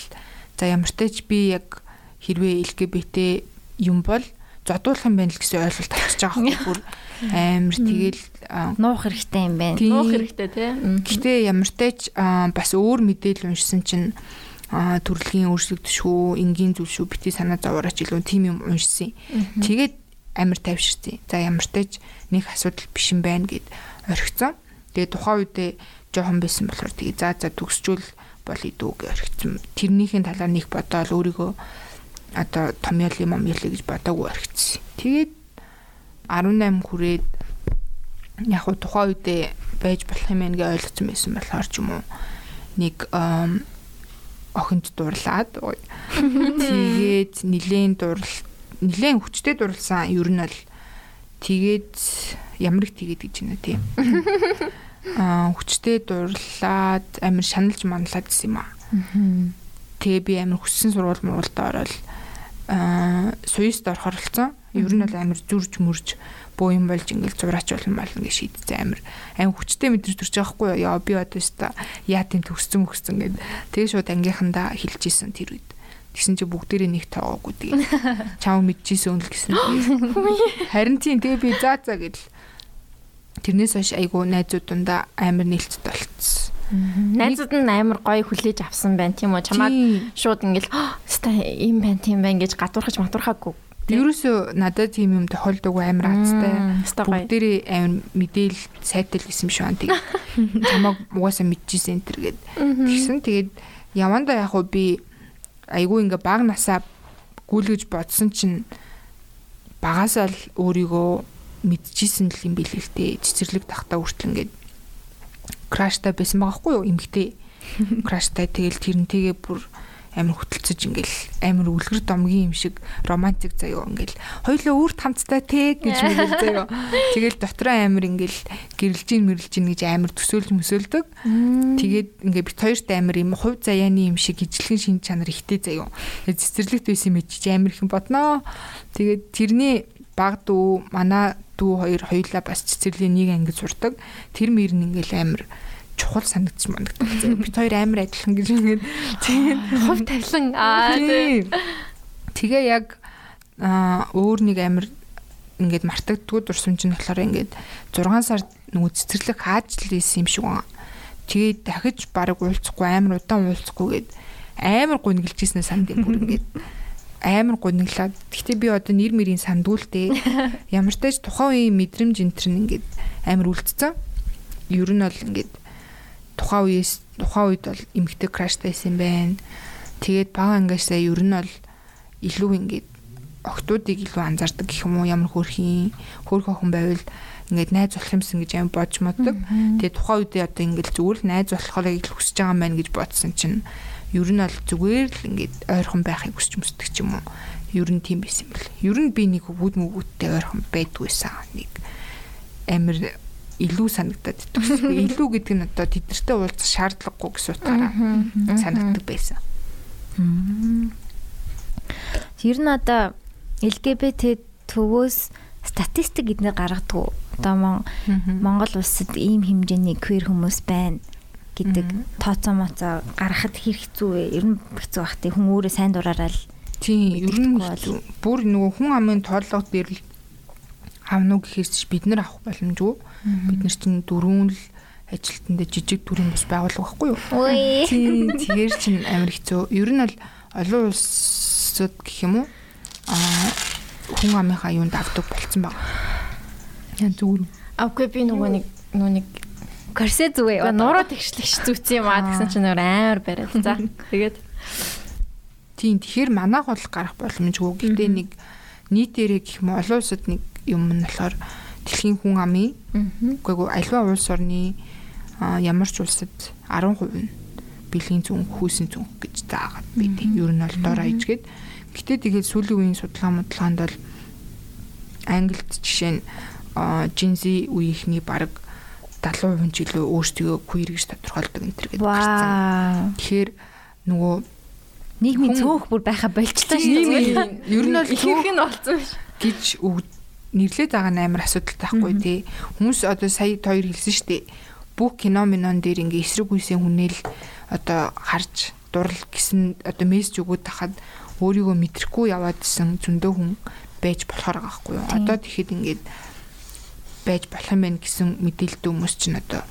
[SPEAKER 3] за ямар ч тач би яг хэрвээ LGBT юм бол зодуулах юм байна л гэсэн ойлголт авчиж байгаа байхгүй бүр амар тэгэл
[SPEAKER 2] нуух хэрэгтэй юм байна.
[SPEAKER 1] Нуух хэрэгтэй тий.
[SPEAKER 3] Гэтэ ямар ч тач бас өөр мэдээлэл уншсан чинь төрөлхийн өөрчлөгдөшгүй энгийн зүйл шүү бити санаа зовоорооч илүү тийм юм уншсан. Тэгээд амар тайвширсан. За ямар ч нэг асуудал биш юм байна гэд орхицсан. Тэгээд тухайн үедээ жоохон байсан болохоор тэгээд за за төгсчүүл бол идүү гэж орхицсан. Тэрнийхээ талаар нэг бодоол өөрийгөө одоо томьёолын момьёолыг гэж бодоагүй орхицсан. Тэгээд 18 хүрээд яг хуу тухайн үедээ байж болох юм гэж ойлгосон байсан болохоор ч юм уу нэг охинд дурлаад тэгээд нилийн дурл нилийн хүчтэй дурлсан. Ер нь бол тэгээд ямар их тэгээд гэж байна тийм аа хүчтэй дурлаад амир шаналж маналаад гэсэн юм аа. Тэгээ би амир хүссэн сургууль муралд ороод аа суйст орохор болсон Ер нь бол амар зүрж мөрж боо юм болж ингээл зураач болно мал ингээд шийдсэн. Амар аим хүчтэй мэдрэж төрж байгаа хгүй яа би одоо өста яа тийм төгсцэн мөксцэн гэд. Тэгээ шууд ангийнхандаа хэлчихсэн тэр үед Тэгсэн чи бүгдээрээ нэг тоогоогүй тэгээ. Чам мэдчихсэн үнэл гэсэн. Харин тийм тэгээ би заа заа гэл. Тэрнээс хойш айгу найзууд дундаа амар нээлттэй болцсон.
[SPEAKER 1] Найзууд нь амар гоё хүлээж авсан байна тийм үү? Чамаад шууд ингээл ста юм байна тийм байна гэж гадуурхаж матуурхаагүй.
[SPEAKER 3] Ерөөсөө надад тийм юм тохиолдог амар азтай. Бүгдээрээ амар мэдээл сайтай л гэсэн юм шиг байна. Тэг. Чамаг угаасаа мэдчихсэн энэ төр гэд. Тэгсэн тэгээд яванда яг уу би айгүй ингээ баг насаа гүйлгэж бодсон чинь багасаа л өөрийгөө мэдчихсэн л юм л цэцэрлэг тахта хүртэл ингээд краштай байсан байгаа хгүй юу? Эмгтэй. Краштай тэгэл тэрнтэйгээ бүр амар хөтөлцөж ингээл амар үлгэр домгийн юм шиг романтик заяо ингээл хоёлоо үрт хамттай те гэж мэгэл заяо. Тэгэл дотроо амар ингээл гэрэлжин мэрэлжин гэж амар төсөөлж мөсөөлдөг. Тэгээд ингээ бит хоёрт амар юм хувь заяаны юм шиг ижлэгэн шин чанар ихтэй заяо. Цэцэрлэгт байсан юм чи амар их бодноо тэгээд тэрний баг дүү манай дүү хоёр хоёлаа бас цэцэрлийн нэг анги сурдаг. Тэр мөр нь ингээл амар чухал санагдчих мандагдаг. Бид хоёр амар адилхан гэж ингээд
[SPEAKER 1] тийм хов тавилан. Аа
[SPEAKER 3] тэгээ яг өөр нэг амар ингээд мартагддгүй дурсамж нь болохоор ингээд 6 сар нөгөө цэцэрлэг хааж л ийсэн юм шиг байна. Тэгээд дахиж баг уулзахгүй амар удаан уулзахгүй гээд амар гуниглжсэн санд юм бүр ингээд. Амар гуниглаад. Гэхдээ би одоо нэр мэрийн сандгуултэй ямар ч тач тухайн үеийн мэдрэмж энтер нь ингээд амар үлдсэн. Ер нь бол ингээд тухайн үеэс тухайн үед бол эмгтэй краштай байсан байна. Тэгээд бага ангиасаа ер нь бол илүү ингээд октоодыг илүү анзаардаг гэх юм уу ямар хөөрхийн хөөрх охин байвал ингээд найз болох юмсан гэж аим бодж моддаг. Тэгээд тухайн үедээ одоо ингээд зүгээр л найз болохоорыг л хүсэж байгаа юм байна гэж бодсон чинь ер нь бол зүгээр л ингээд ойрхон байхыг хүсч өмсдөг ч юм уу. Ер нь тийм байсан юм бэл. Ер нь би нэг өвд мөвгүүдтэй ойрхон байдгүйсэн нэг амир илүү санагдаад идэв. Илүү гэдэг нь одоо тэднэртэй уулзах шаардлагагүй гэсэн утгаараа санагддаг байсан.
[SPEAKER 2] Тэр нь одоо LGBT төвөөс статистик гэднээр гаргадаг. Одоо Монгол улсад ийм хэмжээний queer хүмүүс байна гэдэг тооцоо моцоо гаргахад хэр хэцүү вэ? Ер нь хэцүү бах тий хүн өөрөө сайн дураараа л
[SPEAKER 3] тийм ер нь бүр нөгөө хүн амын тооллого дээр л авна уу гэхээс бид нар авах боломжгүй. Бид нар чинь дөрөв л ажилтнаа жижиг төрийн бас байгуулга байхгүй юу? Тийм тэгэр чинь амар хэцүү. Ер нь бол олон улсад гэх юм уу? Аа хүн амынхаа юунд авдаг болцсон баг. Яа зүгээр.
[SPEAKER 1] Аггүй би нөгөө нэг нөгөө нэг
[SPEAKER 2] корсет зүгээ.
[SPEAKER 1] Нуруу тэгшлэгч зүүцсэн юм аа гэсэн чинь нөгөө амар бариад. За тэгээд
[SPEAKER 3] Тийм тэгэхээр манайх бол гарах боломжгүй. Гэхдээ нэг нийтээрээ гэх юм олон улсад нэг юм нь болохоор дэлхийн хүн амын. Үгүй альва улс орны ямар ч улсад 10% нь бэлгийн зүн хүүсийн зүн гэж заагаад би тийм ер нь бол дор аяжгээд гэтээ тэгээд сүүлийн үеийн судалгаа модалгаанд бол Англид жишээ нь жинзи үеийнхний баг 70% ч илүү өөрсдөө queer гэж тодорхойлдог энэ төр гэдэг гарсан. Тэгэхээр нөгөө
[SPEAKER 2] нийгмийн цөөх бүр байха болчлаа шүү
[SPEAKER 3] дээ. Ер нь бол
[SPEAKER 1] ихэнх нь болсон
[SPEAKER 3] гэж нэрлээд байгаа нь амар асуудалтай байхгүй тий. Хүмүүс одоо сая хоёр хэлсэн шүү дээ. Бүх кино минон дээр ингээ эсрэг үеийн хүнэл одоо харж дурал гэсэн одоо мессеж өгөөд тахад өөрийгөө мэдрэхгүй яваад исэн зөндөө хүн байж болохоор байгаа байхгүй юу. Одоо тэгэхэд ингээд байж болох юм байна гэсэн мэдээлэлтэй хүмүүс чинь одоо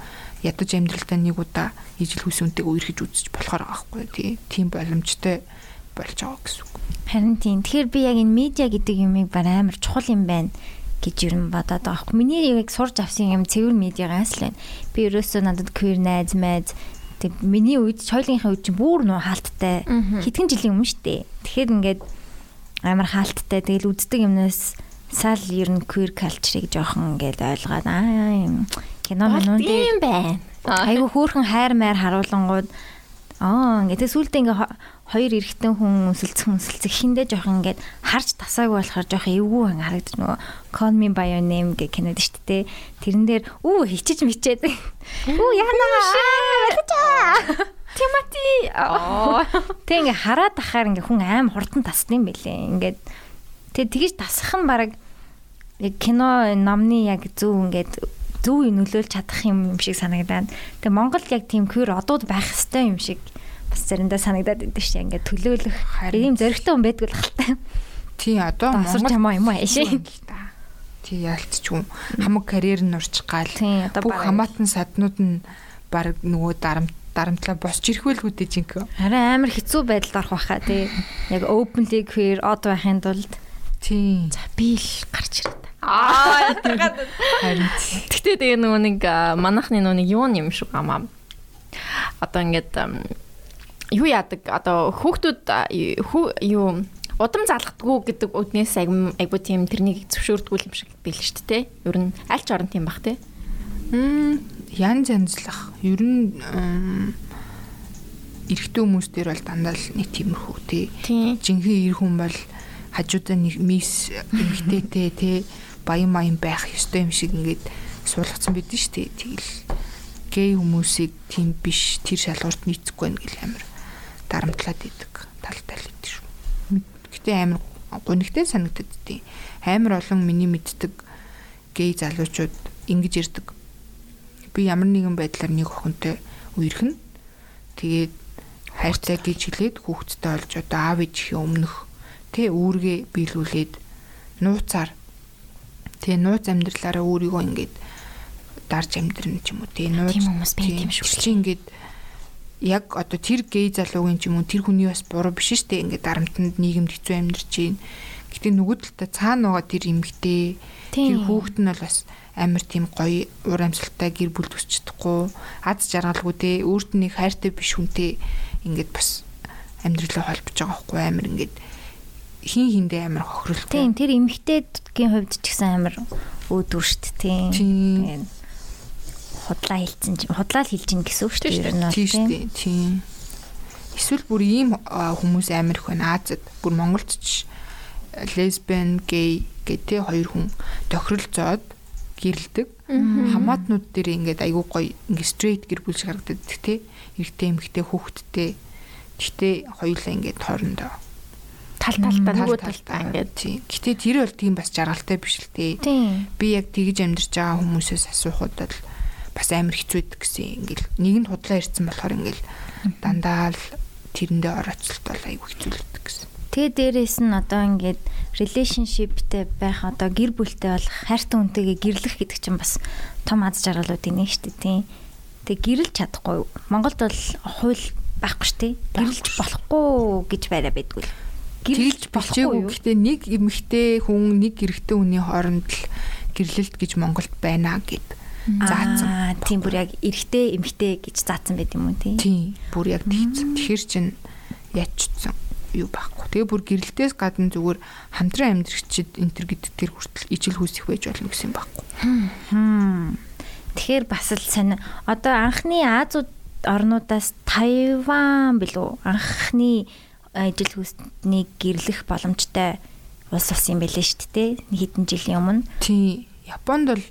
[SPEAKER 3] ядаж амьдралдаа нэг удаа ижил хүсүнтэйг үерхэж үзэж болохоор байгаа байхгүй. Тий. Тийм боломжтой болж байгаа гэсэн үг.
[SPEAKER 2] Харин тийм. Тэгэхээр би яг энэ медиа гэдэг юмыг бар амар чухал юм байна гэж нь бодоод байгаа хгүй. Миний яг сурж авсан юм цэвэр медиагаас л байна. Би ерөөсөө надад queer найз майз тэг миний үед соёлынхаа үед чинь бүр нөө хаалттай хэдхэн жилийн өмнө штэ. Тэгэхээр ингээд амар хаалттай тэгэл үздэг юмнаас сал ер нь queer culture-ыг жоохон ингээд ойлгоод аа юм кино минь
[SPEAKER 1] тийм байна.
[SPEAKER 2] Айгу хөөхөн хайр майр харуулангууд аа ингээд сүүлдээ ингээ хоёр эрэгтэн хүн өсөлцөх өсөлцөх хиндэ жоох ингээд харж тасаагүй болохоор жоох эвгүй харагдаж нөгөө Call Me by Your Name гэх кинод шүү дээ. Тэрэн дээр үү хичиж мичээд. Үү яана? Тимати Тэг ингээ хараад тахаар ингээ хүн аим хурдан тасна юм бэлээ. Ингээд тэг тэгэж тасах нь баг яг кино номны яг зөв ингээд зөв нөлөөлж чадах юм шиг санагдаад. Тэгээ Монголд яг тийм queer одууд байх хэвээр юм шиг бас заримдаа санагдаад идэв шээ ингээд төлөөлөх ийм зөрөгтэй хүн байдгүй л халтай.
[SPEAKER 3] Тий одоо
[SPEAKER 2] Монгол чамаа юм аа шээ.
[SPEAKER 3] Тий яалтчгүй хамаг карьер нь урчих гал.
[SPEAKER 2] Тий одоо
[SPEAKER 3] бүх хамаатан саднууд нь баг нөгөө дарамт дарамтлаа босч ирэхвэл үдэ жинхэнэ.
[SPEAKER 2] Харин амар хэцүү байдалд орох байхаа тий. Яг openly queer од байхын тулд
[SPEAKER 3] тий.
[SPEAKER 1] За би л гарч ирээд. Аа
[SPEAKER 3] харин
[SPEAKER 1] Гэтэ тэгээ нөгөө нэг манахны нөгөө нэг юу юм шиг амаа. Одоо ингээд юу яадаг одоо хүүхдүүд юу удам залхдаггүй гэдэг үднээс айгуу тийм тэрнийг зөвшөөрдгүү юм шиг байл шүү дээ. Ер нь аль ч орон тийм бах те.
[SPEAKER 3] Мм янз янзлах. Ер нь эрэгтэй хүмүүс дээр бол дандаа л нэг тиймэрхүү те. Жинхэнэ эр хүн бол хажуудаа нэг мис эмгтээтэй те баян маян байх ёстой юм шиг ингээд суулгацсан байдэн шүү дээ. Тэгэл гей хүмүүсийг тийм биш тэр шалгуурт нийцэхгүй байх гэл амар дарамтлаад идэг тал тал идэг шүү. Гэтэ амар гонигтэй санагддаг тийм. Амар олон миний мэддэг гей залуучууд ингэж ирдэг. Би ямар нэгэн байдлаар нэг охинтой үерхэн. Тэгээд хайртай гэж хэлээд хүүхэдтэй олж одоо аав ээжийн өмнөх тэ үүргээ биелүүлээд нууцаар тэгээ нууц амьдралаараа өөрийгөө ингээд дарж амьдрна ч юм уу тэгээ нууц
[SPEAKER 1] тийм хүмүүс байт юм шүү.
[SPEAKER 3] Чи ингээд яг одоо тэр гей залуугийн ч юм уу тэр хүний бас буруу биш шүү дээ. Ингээд дарамтнд нийгэмд хэцүү амьдарч байна. Гэтэ нөгөө талдаа цаана байгаа тэр эмгтэй тэр хүүхэд нь бол бас амар тийм гоё уур амьсгалтай гэр бүл төсч чадахгүй аз жаргалгүй те өөрт нь хайртай биш хүнтэй ингээд бас амьдралаа холбож байгаа байхгүй амар ингээд хин хиндээ амар хохирлоо.
[SPEAKER 2] Тийм тэр эмгтээдгийн хувьд ч гэсэн амар шүү дээ тийм худлаа чинь худлаа л хэлж ин гэсэн үг шүү дээ.
[SPEAKER 3] Тийм шүү. Тийм. Эсвэл бүр ийм хүмүүс амар их байна Азад. Бүр Монголд ч лесбиан, гей гэдэг хоёр хүн тохиролцоод гэрэлдэг. Хамаатнууд дээр ингээд айгүй гоё ингээд стрейт гэр бүл шиг харагддаг тий. Эрэгтэй эмэгтэй хүүхэдтэй. Гэхдээ хоёулаа ингээд хоорондоо
[SPEAKER 1] тал талтаа нөгөө талтаа ингээд
[SPEAKER 3] тий. Гэтэ тэр бол тийм бас жаргалтай биш л тий. Би яг тэгж амьдарч байгаа хүмүүсээс асуухад л бас амар хэцүү байдаг гэсэн. Ингээл нэгэнд худлаа ирсэн болохоор ингээл дандаа л тэрэндээ орооцолт бол айгүй хэцүүлдэг гэсэн.
[SPEAKER 2] Тэгээ дээрэс нь одоо ингээд relationshipтэй байх одоо гэр бүлтэй болох хайртай хүнтэйгээ гэрлэх гэдэг чинь бас том аз жаргалуудын нэг шүү дээ тийм. Тэгээ гэрэлж чадахгүй. Монголд бол хууль байхгүй шүү дээ. Гэрэлж болохгүй гэж байраа байдгүй.
[SPEAKER 3] Гэрэлж болчихгүй. Гэхдээ нэг эмэгтэй хүн нэг эрэгтэй хүний хооронд л гэрлэлт гэж Монголд байна гэд заасан.
[SPEAKER 2] Тийм бүр яг эрэгтэй эмэгтэй гэж заасан байт юм уу тийм.
[SPEAKER 3] Тийм. Бүр яг тэгсэн. Тэгэхэр чин ячсан юу байхгүй. Тэгээ бүр гэрэлтээс гадна зүгээр хамтран амьдрагчид энэ төр гэдэг тэр хүртэл ижил хүсэх байж болно гэсэн юм байхгүй.
[SPEAKER 2] Тэгэхээр бас л сонь. Одоо анхны Азууд орнуудаас Тайван билүү анхны ижил хүсний гэрлэх боломжтой улс болсон юм байлээ шүү дээ. Хэдэн жилийн өмнө.
[SPEAKER 3] Тийм. Японд бол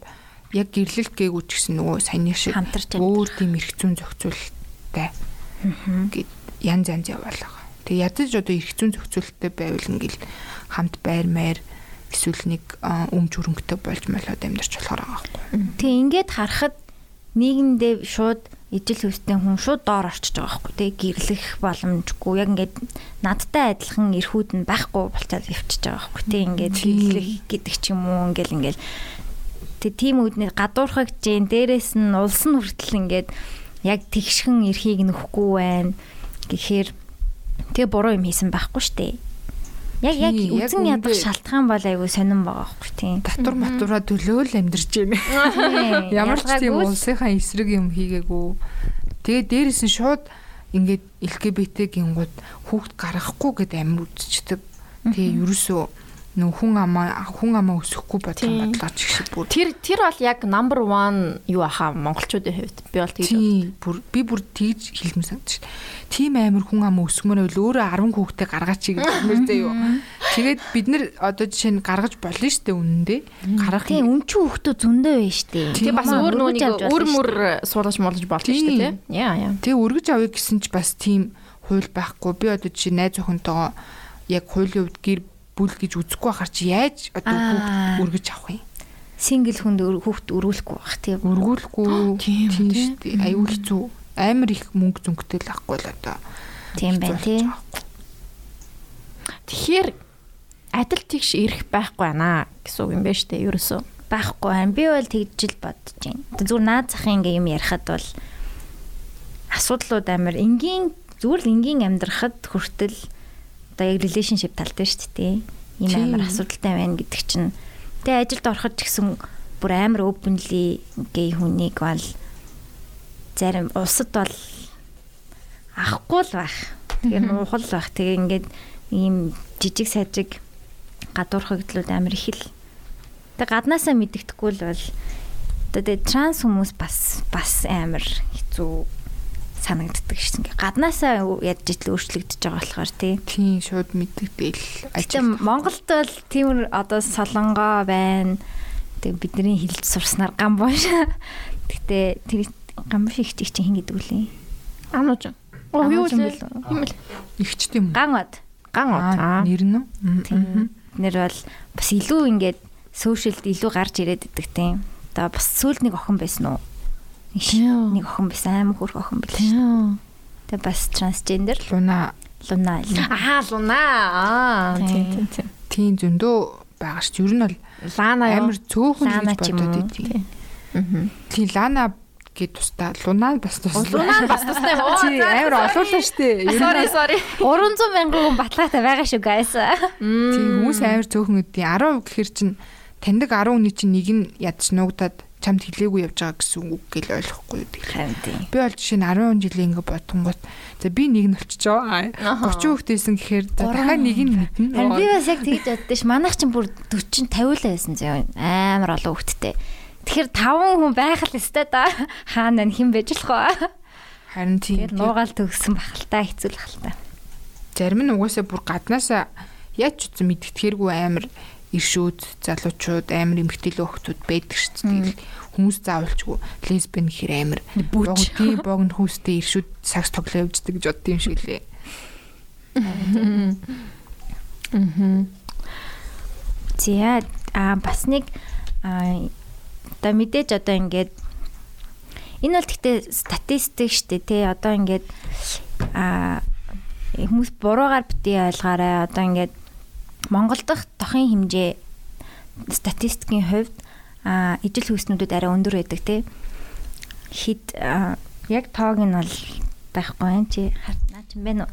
[SPEAKER 3] яг гэрлэлт гээгүй ч гэсэн нөгөө саяны шиг өөр тийм эрх зүйн зохицуулалттай гэд янз янз яваалаа. Тэгээ ядаж одоо эрх зүйн зохицуулалттай байвал ингээл хамт байр маяр эсвэл нэг өмч хөрөнгөтэй болж молоод амьдарч болохоор байгаа байхгүй.
[SPEAKER 2] Тэгээ ингээд харахад нийгэмдээ шууд ижил хүстэй хүн шууд доор орчиж байгаа байхгүй. Тий гэрлэх боломжгүй. Яг ингээд надтай адилхан эрхүүд нь байхгүй болцоод явчихж байгаа байхгүй. Тий ингээд гэрлэх гэдэг ч юм уу. Ингээл ингээл Тэг тийм үднэр гадуурхаг жин дээрэс нь улс нь хүртэл ингээд яг тэгшхэн эрхийг нөхгүй байна гэхээр тэгээ буруу юм хийсэн байхгүй штэ. Яг яг үзэн ядах шалтгаан бол айгүй сонирн байгаа байхгүй тийм.
[SPEAKER 3] Татвар матураа төлөөл амьдарч байна. Ямар ч тийм улсынхаа эсрэг юм хийгээгүй. Тэгээ дээрэс нь шууд ингээд LGBT гингууд хүүхд гаргахгүй гэд амир үзчихдэг. Тэгээ ерөөсөө нөх хүн амаа хүн амаа өсөхгүй бодлого бодлооч их шиг бүр
[SPEAKER 1] тэр тэр бол яг number 1 юу аха монголчуудын хувьд би бол
[SPEAKER 3] тэгж бүр би бүр тэгж хэлмэн санагдаж шүү. Тим амир хүн амаа өсгмөр байвал өөрөө 10 хүүхдээ гаргаач гэж хэлмээртэй юу. Тэгээд бид нэр одоо жишээ нь гаргаж болно дээ үнэндээ.
[SPEAKER 2] Гаргах тийм үн чи хүүхдөө зөндөө байна дээ.
[SPEAKER 1] Тийм бас өөр нүг өөр мөр суулгаж молж болно шүү дээ. Яа яа.
[SPEAKER 3] Тэгээ өргөж авъя гэсэн ч бас тийм хууль байхгүй. Би одоо жишээ найз охинтойгоо яг хуулийн хувьд гэр бүл гэж үзэхгүй хахаар чи яаж одоо хүүхд өргөж авах юм?
[SPEAKER 2] Сингл хүнд хүүхд өргүүлэхгүй байх тийм.
[SPEAKER 3] Өргүүлэхгүй тийм шүү дээ. Аюу хэцүү. амар их мөнгө зүнгтэй л ахгүй л одоо.
[SPEAKER 2] Тийм байна тий.
[SPEAKER 1] Тэгэхээр адил тэгш ирэх байхгүй байна гэсэн үг юм байна шүү дээ ерөөсөө.
[SPEAKER 2] Байхгүй байна. Би бол тэгж л бодож байна. Зүгээр наад захын ингээ юм ярихад бол асуудлууд амар энгийн зүгээр л энгийн амьдрахад хүртэл одоо яг relationship тал дээр шүү дээ. Ийм амар асуудалтай байна гэдэг чинь. Тэгээ ажилд ороход ч гэсэн бүр амар openly гей хүнийг бол зарим улсад бол авахгүй л байх. Тэгээ нуухал байх. Тэгээ ингээд ийм жижиг сажиг гадуурхагдлууд амар их л. Тэгээ гаднаасаа мэддэхгүй л бол одоо тэгээ транс хүмүүс бас бас амар хэцүү санагддаг шин. Гаднаасаа ядж итл өөрчлөгдөж байгаа болохоор тий.
[SPEAKER 3] Тийм шууд мэддэгдээл
[SPEAKER 2] ажил. Монголд бол тийм одоо солонгоо байна. Тэг бидний хэлж сурснаар гам боош. Гэтэ тэр гам биш их чинь хин гэдэг үлээ.
[SPEAKER 1] Анууж. Оо юу л юм л.
[SPEAKER 3] Игч тийм.
[SPEAKER 2] Ган од.
[SPEAKER 1] Ган од.
[SPEAKER 3] Нэр нь.
[SPEAKER 2] Тийм. Нэр бол бас илүү ингээд сошиалд илүү гарч ирээд идэг тийм. Одоо бас сүүл нэг охин байсан уу? Нэг охин байсан аим хөрх охин билээ шүү. Тэгээ бас трансгендер.
[SPEAKER 3] Луна.
[SPEAKER 2] Луна.
[SPEAKER 1] Аа, Луна. Аа, тийм тийм.
[SPEAKER 3] Тийм зөндөө байгаа ш. Ер нь бол
[SPEAKER 1] Лана
[SPEAKER 3] амар цөөхөн гэж бодоод идэв. Аа. Тийм Лана гэд тустай Луна бас тустай.
[SPEAKER 1] Луна бас тустай. Оо,
[SPEAKER 3] амар олуулаа штэ.
[SPEAKER 1] Sorry, sorry.
[SPEAKER 2] 300 мянган хүн батлагтай байгаа шүү guys.
[SPEAKER 3] Тийм хүмүүс амар цөөхөн үдийн 10 гэхэр чин таньдаг 10 хүний чинь нэг нь ядч нуугдаад чамд хэлээгүй явж байгаа гэсэн үг гэл ойлгохгүй юу
[SPEAKER 2] тийм.
[SPEAKER 3] Би бол жишээ нь 10 жилийн ингээ бодгонгууд за би нэг нь болчихоо 30 хүүхдээсэн гэхээр дахиад нэг нь мэднэ.
[SPEAKER 2] Харин би бас яг тэгж боддоо ш. Манайх чинь бүр 40 50 л байсан зөө. Амар олон хүүхдтэй. Тэгэхээр 5 хүн байх л өстэй да. Хаана нэ хэн байж болох вэ?
[SPEAKER 3] Харин тийм.
[SPEAKER 2] Тэгээд нуугаал төгсөн бахалтай хэцүү л хальтаа.
[SPEAKER 3] Зарим нь угаасаа бүр гаднаасаа яаж ч үгүй мэддэхэргүй амар иршүүд залуучууд амар эмгтээлөө хөхтүүд байдаг шүү дээ. Хүмүүс заавалчгүй лесбиан гэхэр амар
[SPEAKER 1] бүч
[SPEAKER 3] тийм богн хүүстэй иршүүд сакс тоглоо явждаг гэж бодд юм шиг лээ.
[SPEAKER 1] Мм.
[SPEAKER 2] За а бас нэг а одоо мэдээж одоо ингээд энэ бол гэхдээ статистик шүү дээ тий одоо ингээд а хүмүүс буруугаар бити ойлгоорой одоо ингээд Монгол дахь тохын хэмжээ статистикийн хувьд ижил хүйснүүдэд арай өндөр байдаг тий. Хит яг тоог нь бол байхгүй юм чи хартнаа ч юм бэ нөө.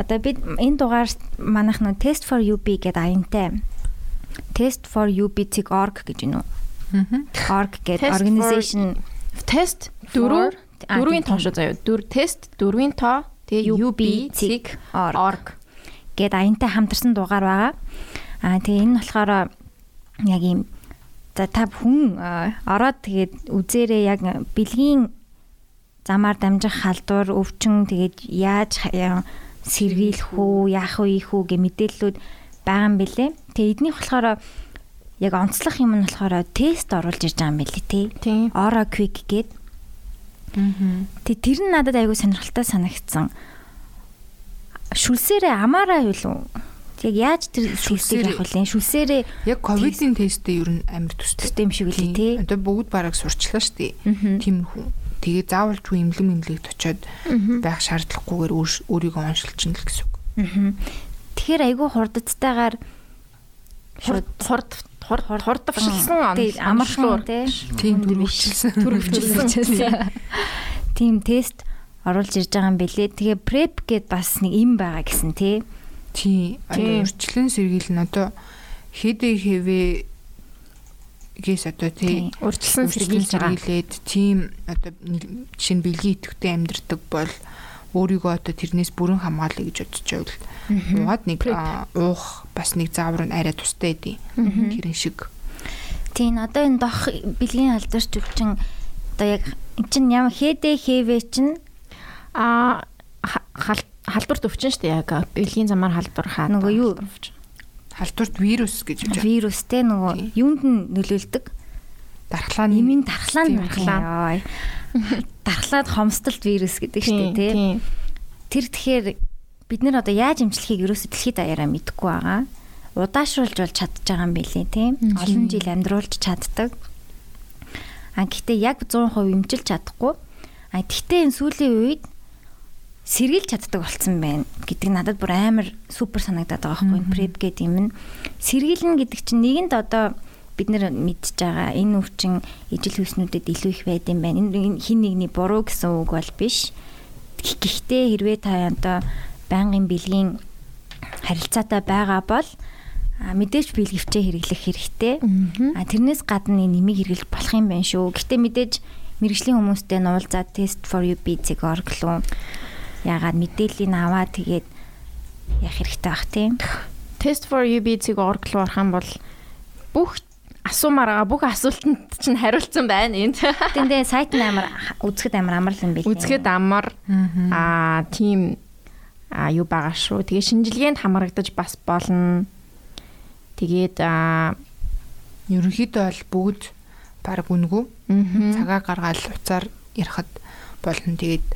[SPEAKER 2] Одоо бид энэ дугаар манайх нөө test for UB гэдэг аянтай. Test for UB.org гэж байна уу? Org гэдэг organization
[SPEAKER 1] тест дөрөв дөрвийн тоо шүү заяа. Дөрв тест дөрвийн тоо тэгээ UB.org
[SPEAKER 2] гээд аянтай хамтарсан дугаар байгаа. Аа тэгээ энэ болохоор яг ийм за та хүн ороод тэгээд үзээрээ яг бэлгийн замаар дамжих халдвар өвчин тэгээд яаж сэргийлэх үү яах вэ ийх үү гэ мэдээллүүд байгаа юм бэлээ. Тэгээ эднийх болохоор яг онцлох юм нь болохоор тест оруулж ирж байгаа юм бэлээ тий. Ора quick гээд. Тэг тэр нь надад айгүй сонирхолтой санагдсан шүлсээрээ амаараа юу л яг яаж тэр тестийг явах вэ? Шүлсээрээ
[SPEAKER 3] яг ковидын тесттэй ер нь амар төстэй
[SPEAKER 2] юм шиг үлээ тий.
[SPEAKER 3] Одоо бүгд бараг сурчлаа шүү дээ. Тиймэрхүү. Тэгээ заавалжгүй имлэг имлэгт очиод байх шаардлагагүйгээр өөрийгөө оншилчихна л гэсэн үг.
[SPEAKER 2] Тэгэхээр айгүй хурдтайгаар
[SPEAKER 1] хурд хурд хурд хурдвшилсан
[SPEAKER 2] амархан тий.
[SPEAKER 3] Тийм төрөвчлсэн.
[SPEAKER 1] Төрөвчлсэн.
[SPEAKER 2] Тийм тест оруулж ирж байгаа юм бэлээ. Тэгээ prep гэд бас нэг юм байгаа гэсэн тий.
[SPEAKER 3] Тий. Одоо урчлан сэргийл нь одоо хэдэ хэвээ гээс одоо тий
[SPEAKER 1] урчлан сэргийлж байгаа.
[SPEAKER 3] Сэргийлээд тийм одоо жишээ нь бэлгийн идэвхтэй амьдрдаг бол өөрийгөө одоо тэрнээс бүрэн хамгаалъя гэж бодож байвал уугаад нэг уух бас нэг заавар нь арай тустай дээ. Тэрэн шиг.
[SPEAKER 2] Тийм одоо энэ дох бэлгийн алдарч өвчин одоо яг эн чин ямар хэдэ хэвээ чин
[SPEAKER 1] а халдварт өвчин шүү дээ яг бэлгийн замаар халдвар хаа
[SPEAKER 2] нөгөө юу
[SPEAKER 3] халдварт вирус гэж
[SPEAKER 2] байна. Вирус те нөгөө юунд нь нөлөөлдөг?
[SPEAKER 3] Дархлааны
[SPEAKER 2] нэмийн дархлаанд дархлаа. Дархлаад хомсдолт вирус гэдэг шүү дээ тий. Тэр тэгэхээр бид нэр одоо яаж эмчлэхийг ерөөсө дэлхийд даяараа мэдэхгүй байгаа. Удаашруулж бол чадж байгаа юм билий тий. Олон жил амьдруулж чаддаг. А гэхдээ яг 100% эмчилж чадахгүй А тэгтээ энэ сүүлийн үед сэргийлж чаддаг болцсон байна гэдэг надад бүр амар супер санагдаад байгаа байхгүй преп гэдэг юм нь сэргийлнэ гэдэг чинь нэгэнд одоо бид нар мэдж байгаа энэ өвчин ижил хүйснүүдэд илүү их байд юм байна энэ хин нэгний буруу гэсэн үг бол биш гэхдээ хэрвээ та одоо байнгын бэлгийн харилцаатай байгаа бол мэдээж бэлгэвчээ хэрэглэх хэрэгтэй. А тэрнээс гадна нэмийг хэрэглэх болох юм байна шүү. Гэтэ мэдээж мэрэгжлийн хүмүүстэй нуулзаад test for UB-ийг орглоо. Ягаад мэдээллийг аваа тэгээд яах хэрэгтэй бах тийм.
[SPEAKER 1] Test for UB-ийг орглоо орох юм бол бүх асуумаар байгаа бүх асуултанд чинь хариулсан байна энд.
[SPEAKER 2] Тэндээ сайт нь амар үзэхэд амар амар л юм билээ.
[SPEAKER 1] Үзэхэд амар аа тийм а юу байгаа шүү. Тэгээ шинжилгээнд хамрагдаж бас болно. Тэгээд аа
[SPEAKER 3] ерөнхийдөө бол бүгд баг үнгүй. Цагаа гаргаад уцаар ярахад болно. Тэгээд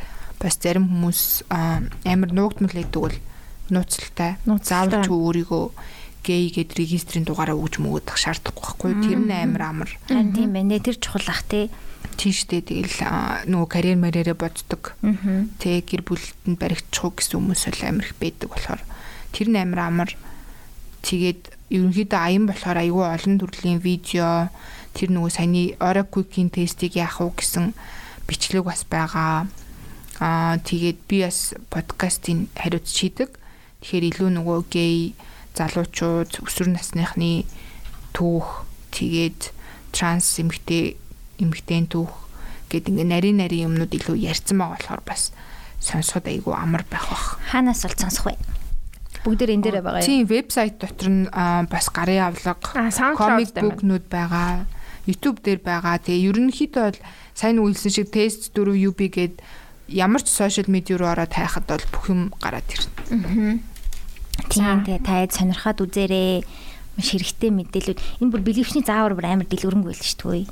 [SPEAKER 3] бас зарим хүмүүс амар нуугдмал гэдэг бол нууцлалтай. Заавалч өөрийгөө гей гэд регистрийн дугаараа өгж мөгөдөх шаардахгүй байхгүй. Тэр нь амар амар.
[SPEAKER 2] Харин тийм байна. Тэр чухал ах тий
[SPEAKER 3] тийштэй тэгэл нөгөө карьер марьяраа боддог. Тэ гэр бүлтэнд баригдчих уу гэсэн хүмүүс бол амар их байдаг болохоор тэр нь амар амар тэгээд ерөнхийдөө аян болохоор айгүй олон төрлийн видео тэр нөгөө саяны Oracle-ийн тестийг яах уу гэсэн бичлэг бас байгаа. Аа тэгээд би бас подкастын хариуц шийдэг. Тэгэхээр илүү нөгөө гей залуучууд өсвөр насныхны түүх тэгээд транс эмэгтэй эмэгтэй түүх гэдэг ингээ нарийн нарийн юмнууд илүү ярьсан байгаа болохоор бас сонсоход айгүй амар байх бах.
[SPEAKER 2] Хаанаас бол сонсох вэ? Бүгдээр энэ дээр байгаа
[SPEAKER 3] юм. Тийм, вебсайт дотор нь бас гарын авлага, комик бүкнүүд байгаа. YouTube дээр байгаа. Тэгээ ерөнхийдөө бол сайн үйлсэн шиг тест 4 UB гээд ямар ч сошиал медиа руу ороод тайхад бол бүх юм гараад ирнэ.
[SPEAKER 2] Тийм тэгээ таад сонирхоод үзээрэй. Маш хэрэгтэй мэдээлүүд. Энэ бүр бэлгэвчний заавар бүр амар дэлгэрэнгүй л шүү дээ.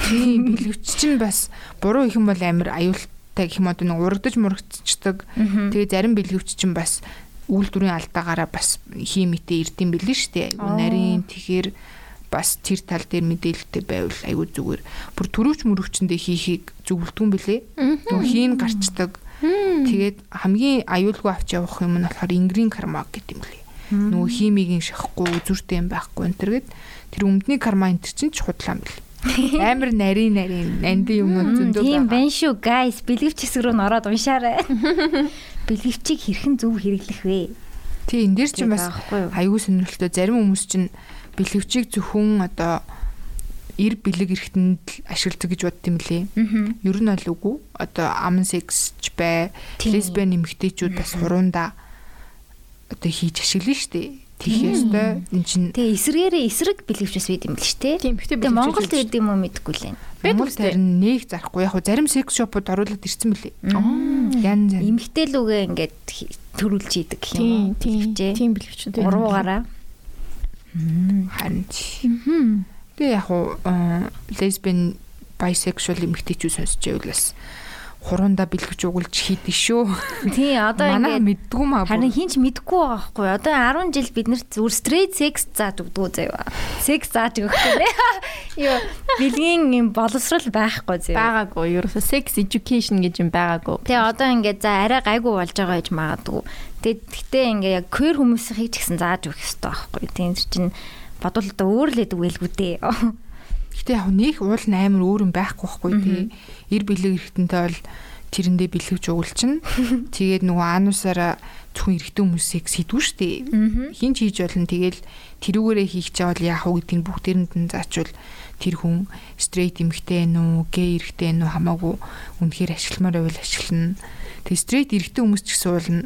[SPEAKER 3] Тийм, бэлгэвч чинь бас буруу их юм бол амар аюултай гэх юм одоо нэг урагдаж мурагдчихдаг. Тэгээ зарим бэлгэвч чинь бас үйлдвэрийн алдаагаараа бас химитэй ирдэм билээ штэ. Нарийн тэгэхээр бас тэр тал дээр мэдээлэлтэй байвал айгүй зүгээр. Бүр төрөвч мөрөвчөндөө хийхийг зөвлөдгөн билээ. Хийн гарчдаг. Тэгээд хамгийн аюулгүй авч явах юм нь болохоор ингрийн карма гэдэг юм лээ. Нөгөө химигийн шахахгүй үзүртэй юм байхгүй энэ төргээд тэр өмдний карма энэ чинь ч худлаа юм билээ. Амар нарийн нарийн нанди юм зөндөө.
[SPEAKER 2] Тийм байна шүү guys. Бэлгэвч хэсэг рүү н ороод уншаарай. бэлгэвчийг хэрхэн зөв хэрэглэх вэ?
[SPEAKER 3] Тий, энэ дээр чинь бас аюу сонирхолтой. Зарим хүмүүс чинь бэлгэвчийг зөвхөн одоо эр бэлэг эрэхтэнд ашигладаг гэж бодд юм лээ. Ер нь бол үгүй. Одоо аман сексч бай, лесбиан эмэгтэйчүүд бас хуруунда одоо хийж ашиглана шүү дээ тийх ёстой. Энд чинь
[SPEAKER 2] Тэгээ эсрэгээрээ эсрэг бэлгэвчээс бид юм л ш тэ.
[SPEAKER 1] Тийм
[SPEAKER 2] битээ бэлгэвч. Монголд ирд юм уу мэдэхгүй л байна.
[SPEAKER 3] Монгол харин нэг зарахгүй яг зарим секс шопууд оруулаад ирсэн мөлий. Ян зэн.
[SPEAKER 2] Имхтэлүүгээ ингээд төрүүлж идэг гэх юм
[SPEAKER 1] уу. Тийм тийм бэлгэвчүүд.
[SPEAKER 2] Уруугаараа.
[SPEAKER 3] Харин. Тэгээ яг уу лесбиан bisexual эмэгтэйчүүд сонсч байвал бас хуруундаа бэлгэж угулж хийдэж шүү.
[SPEAKER 2] Тий, одоо
[SPEAKER 3] ингээд мэддгүй маа.
[SPEAKER 2] Харин хинч мэдгүй байгаа хгүй. Одоо 10 жил бид нарт зүгээр straight sex зааж өгдгөө заяа. Sex зааж өгөхгүй нэ. Йоо, бэлгийн юм боловсрал байхгүй
[SPEAKER 1] заяа. Байгаагүй. Ерөөсө sex education гэж юм байгаагүй.
[SPEAKER 2] Тий, одоо ингээд за арай гайгүй болж байгаа гэж магадгүй. Тэгээд гэхдээ ингээ яг queer хүмүүсийн ч гэсэн зааж өгөх хэрэгтэй байхгүй. Тийм чинь бодвол одоо өөр л эдэг байлгүй дээ.
[SPEAKER 3] Гэтэ яг нэг уул 8 өөр юм байхгүй байхгүй тий. Ир бэлэг эрэхтэнтэй бол тэрэндээ бэлгэвч угуулчин. Тэгээд нөгөө анусаараа зөвхөн эрэгтэй хүмүүсийг сэдвүү штэ. Хин ч хийж болно. Тэгэл тэрүүгээрээ хийх чаавал яах вэ гэдгийг бүгдээрэнд нь заачвал тэр хүн стрейт эмэгтэй нүү, гей эрэгтэй нүү хамаагүй үнэхээр ашигламаар байвал ашиглана. Тэг стрейт эрэгтэй хүмүүс ч гэсэн уулна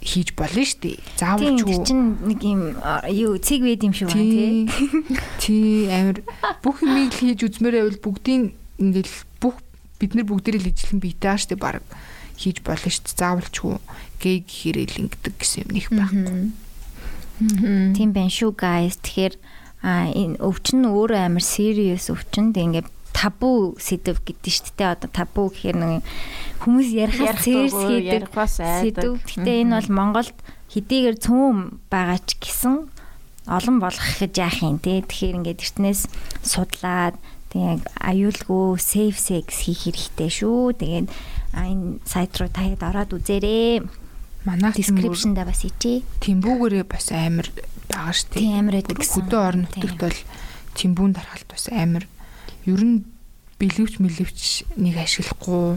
[SPEAKER 3] хийж болно шүү дээ. Заавал ч
[SPEAKER 2] үү. чинь нэг юм юу цэг байд юм шиг байна тий.
[SPEAKER 3] Тий амир бүх юмыг л хийж үзмээр байвал бүгдийн ингээл бүх бид нар бүгдээрээ л ижилхэн бийтэй ааш тий баг хийж болно шүү дээ. Заавал ч үү гей гэхэрээ л ингэдэг гэсэн юм нэг байхгүй.
[SPEAKER 2] Тийм байна шүү guys. Тэгэхээр а энэ өвчин өөрөө амар serious өвчин. Тэг ингээд табу сэдв гэдэг шүү дээ. Одоо табу гэхээр нэг хүмүүс ярихаас цээрс хийдэг сэдв. Гэтэ энэ бол Монголд хэдийгээр цөөн байгаа ч гэсэн олон болгох гэж яах юм те. Тэгэхээр ингээд эртнээс судлаад тэгээд аюулгүй safe sex хийх хэрэгтэй шүү. Тэгээд энэ сайт руу таяд ороод үзээрэй.
[SPEAKER 3] Манайх
[SPEAKER 2] description дээр бас ичээ.
[SPEAKER 3] Тэмбүүгээрээ бас амар байгаа шүү дээ.
[SPEAKER 2] Тийм амар байдаг гэсэн.
[SPEAKER 3] Хөдөө орон нутагт бол тэмбүүн дарахалт бас амар ер нь бэлэвч мэлэвч нэг ашиглахгүй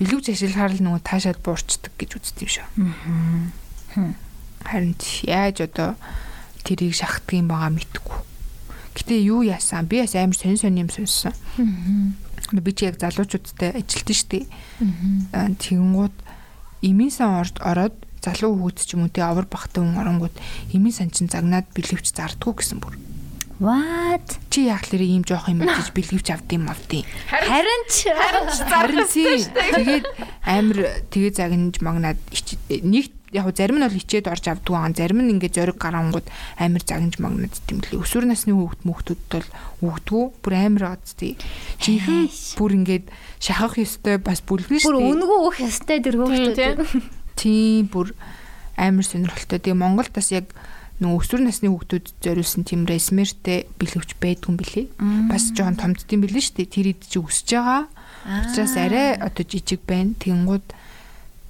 [SPEAKER 3] бэлэвч ашиглахаар л нөгөө таашаад буурчдаг гэж үздэг юм шүү. Аа. Харин яаж одоо тэрийг шахдаг юм байгаа мэдгүй. Гэтэ юу яасан? Би бас амар сонь сонь юм сонссон. Аа. Би чи яг залуучуудтай ажилтсан шүү дээ. Аа. Тэгэнгүүт эмийн сан орж ороод залуу хүүхэд ч юм уу тий авар бахтай хүн оронгууд эмийн сан чин загнаад бэлэвч зардггүй гэсэн бүр. Аа
[SPEAKER 2] What?
[SPEAKER 3] Чи яг л ийм жоох юм гэж бэлгэвч авдсан юм авдیں۔
[SPEAKER 2] Харин ч
[SPEAKER 3] харин чи тэгээд амар тэгээ загнаж магнаад нэг яг зарим нь бол хичээд орж авдаг аа зарим нь ингээд зориг гарангууд амар загнаж магнаад тэмлээ. Өсвөр насны хүүхд мөхтөд бол үгдгүү бүр амар гацтэй. Жинхэнэ бүр ингээд шахах ёстой бас бүлгэн шүү.
[SPEAKER 2] Бүр үнгүү өөх ёстой тэр хүүхдүүд.
[SPEAKER 3] Тийм бүр амар сонирхолтой. Тэгээ Монголд бас яг нөгөө өсвөр насны хүүхдүүд зориулсан тийм ресмертэй бэлгэвч байдгүй билий. Бас жоохон томддсон билээ шүү дээ. Тэр ид чи өсөж байгаа. Учраас арай одоо жижиг байна. Тэнгууд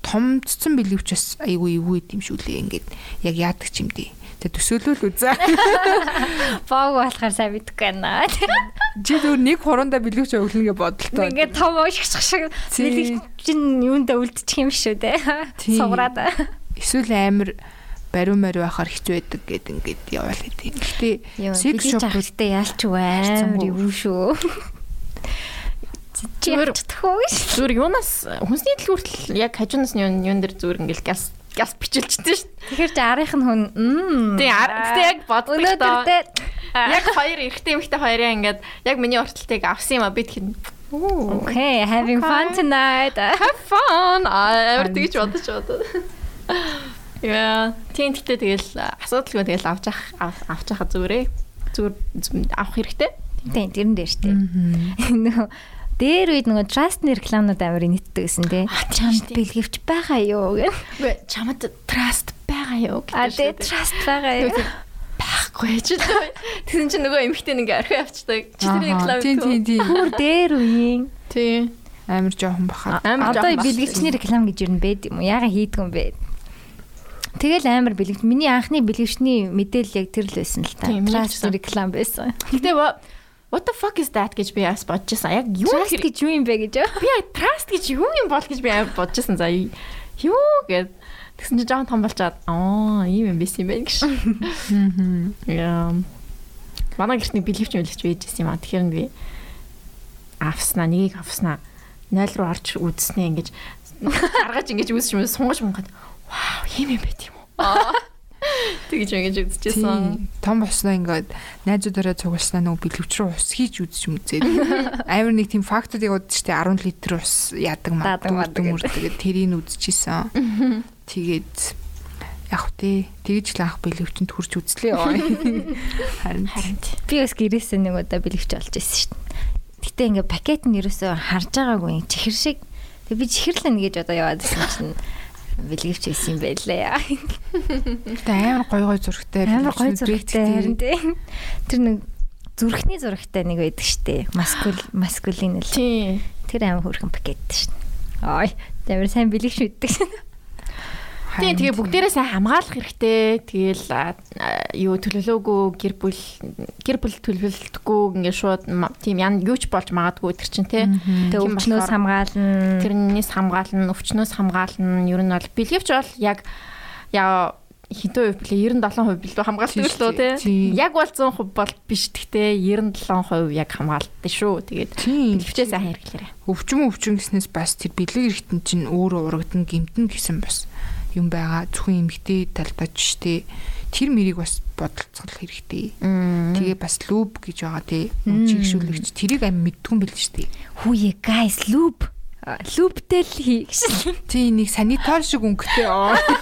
[SPEAKER 3] томдсон бэлгэвч бас айгүй эвгүй юм шүү лээ. Ингээд яг яадаг ч юм дээ. Тэг төсөөлөл үзээ.
[SPEAKER 2] Баг болохоор сайн мэдгүй байна.
[SPEAKER 3] Чи зөв нэг хуруундаа бэлгэвч өглөнгээ бодолтой.
[SPEAKER 2] Ингээд том ушгах шиг бэлгэвч нь юундаа үлдчих юм шүү дээ. Сугараад.
[SPEAKER 3] Эсвэл амар бариу мариу байхаар хэцүү байдаг гэд ингээд яваал хэдий. Гэтэ
[SPEAKER 2] шоп гэдэг яалч амар юу шүү. Зүгээр
[SPEAKER 1] зүгээр юунаас хүнсний дэлгүүртэл яг хажуунаас нь юун дээр зүгээр ингээд газ газ бичилчтэй шүү.
[SPEAKER 2] Тэгэхээр чи арийнх нь хүн
[SPEAKER 1] тий гэтээ яг боддог
[SPEAKER 2] өнөөдөр
[SPEAKER 1] яг хоёр эрэгтэй эмэгтэй хоёрын ингээд яг миний орталтыг авсан юм а би тэгэхээр
[SPEAKER 2] Okay, having fun tonight.
[SPEAKER 1] Have fun. Аа, тэгж бодож бодоо. Яа, тийм гэхдээ тэгэл асуудалгүй тэгэл авч авах авч яхаа зүгээрээ. Зүгээр авах хэрэгтэй.
[SPEAKER 2] Тийм, тэрэн дээр штэ. Нөгөө дээр үед нөгөө trust-ны рекламууд амар нийтдэг гэсэн тий. Чамд бэлгэвч байгаа юу гэх.
[SPEAKER 1] Чамд trust байгаа юу
[SPEAKER 2] гэх. А тий trust байгаа юу.
[SPEAKER 1] Байхгүй ч. Тэгсэн чинь нөгөө эмхтэй ингээ орхио авчдаг. Чи тэр реклам.
[SPEAKER 3] Тийм тийм тийм.
[SPEAKER 2] Бүр дээр үеийн.
[SPEAKER 1] Тий.
[SPEAKER 3] Амар жоохон бахаа.
[SPEAKER 2] Одоо бэлгэвчний реклам гэж юу нэбэд юм уу? Яга хийдгүм бэ? Тэгэл амар бэлгэж миний анхны бэлгэвчний мэдээлэл яг тэр л байсан л та. Trust реклам байсан.
[SPEAKER 1] Гэтэ what the fuck is that гэж би бас бодчихсан. Яг юу
[SPEAKER 2] trust гэж юу юм бэ гэж.
[SPEAKER 1] Би trust гэж юу юм бол гэж би бодчихсан. За юу гэд тэгсэн чинь жоохон том болчаад аа ийм юм байсан юм байна гэж. Яа. Манай гэртний бэлгэвч мэлгэвч байжсэн юм аа. Тэгэхээр би авснаа нэгийг авснаа 0 руу орж үзснээ ингэж гаргаж ингэж үзчих юм сунгаж мунгаад вау ийм юм байт юм уу тэгж ингэж үзчихсэн.
[SPEAKER 3] Том босноо ингээд найзуудаараа цугласнаа нөгөө бэлгэвч рүү ус хийж үзчих юм үзээд. Амар нэг тийм фактууд яваад штэ 10 литр ус яадаг маадаг мөр тэгээд тэрийг үзчихсэн. Тэгээд яг тий тэгж л анх бэлгэвчэнд хурж үзлээ.
[SPEAKER 2] Харин би бас гэрээсээ нэг удаа бэлгэвч олж ирсэн штэ. Гэтэ ингээд пакет нь ерөөсөө харж байгаагүй чихэр шиг. Тэг би чихэрлэн гэж одоо яваад ирсэн чинь бэлгэвч байсан юм байлээ.
[SPEAKER 3] Тэ амар гой гой зурагтай.
[SPEAKER 2] Амар гой зурагтай харин тий. Тэр нэг зүрхний зурагтай нэг байдаг штэ. Маскул маскулин л.
[SPEAKER 1] Тий.
[SPEAKER 2] Тэр амар хөрхэн пакет штэ. Ой, тэр сайн бэлгэвч мэддэг шин.
[SPEAKER 1] Тийм тэгээ бүгдээрээ сайн хамгаалах хэрэгтэй. Тэгээл юу төлөвлөөгүй гэр бүл гэр бүл төлөвлөлтгүй ингээд шууд тийм ян юуч болж магадгүй тэр чинь тий.
[SPEAKER 2] Тэгээ өвчнөөс хамгаална.
[SPEAKER 1] Тэрнээс хамгаална, өвчнөөс хамгаална. Ер нь бол бэлгэвч бол яг яа хэдэн хувь блэ 97% билүү хамгаалдаг л лөө тий. Яг бол 100% бол биш гэхдээ 97% яг хамгаалдаг шүү. Тэгээд бэлгэвчээ сайн хэрэглээрэй.
[SPEAKER 3] Өвчмөн өвчин гэснээс бас тэр бэлэг эргэтэн чинь өөрөө урагдан гимтэн гэсэн бас юм байгаа зөвхөн эмгтэй талбайч штэ тэр мэрийг бас бодолцох хэрэгтэй. Тэгээ бас лүб гэж байгаа тий. Чигшүүлэгч тэрийг амь мэдтгүй бэл штэ.
[SPEAKER 2] Хүүе guys лүб лүбтэй л хийгш.
[SPEAKER 3] Тий нэг санитар шиг өнгөтэй.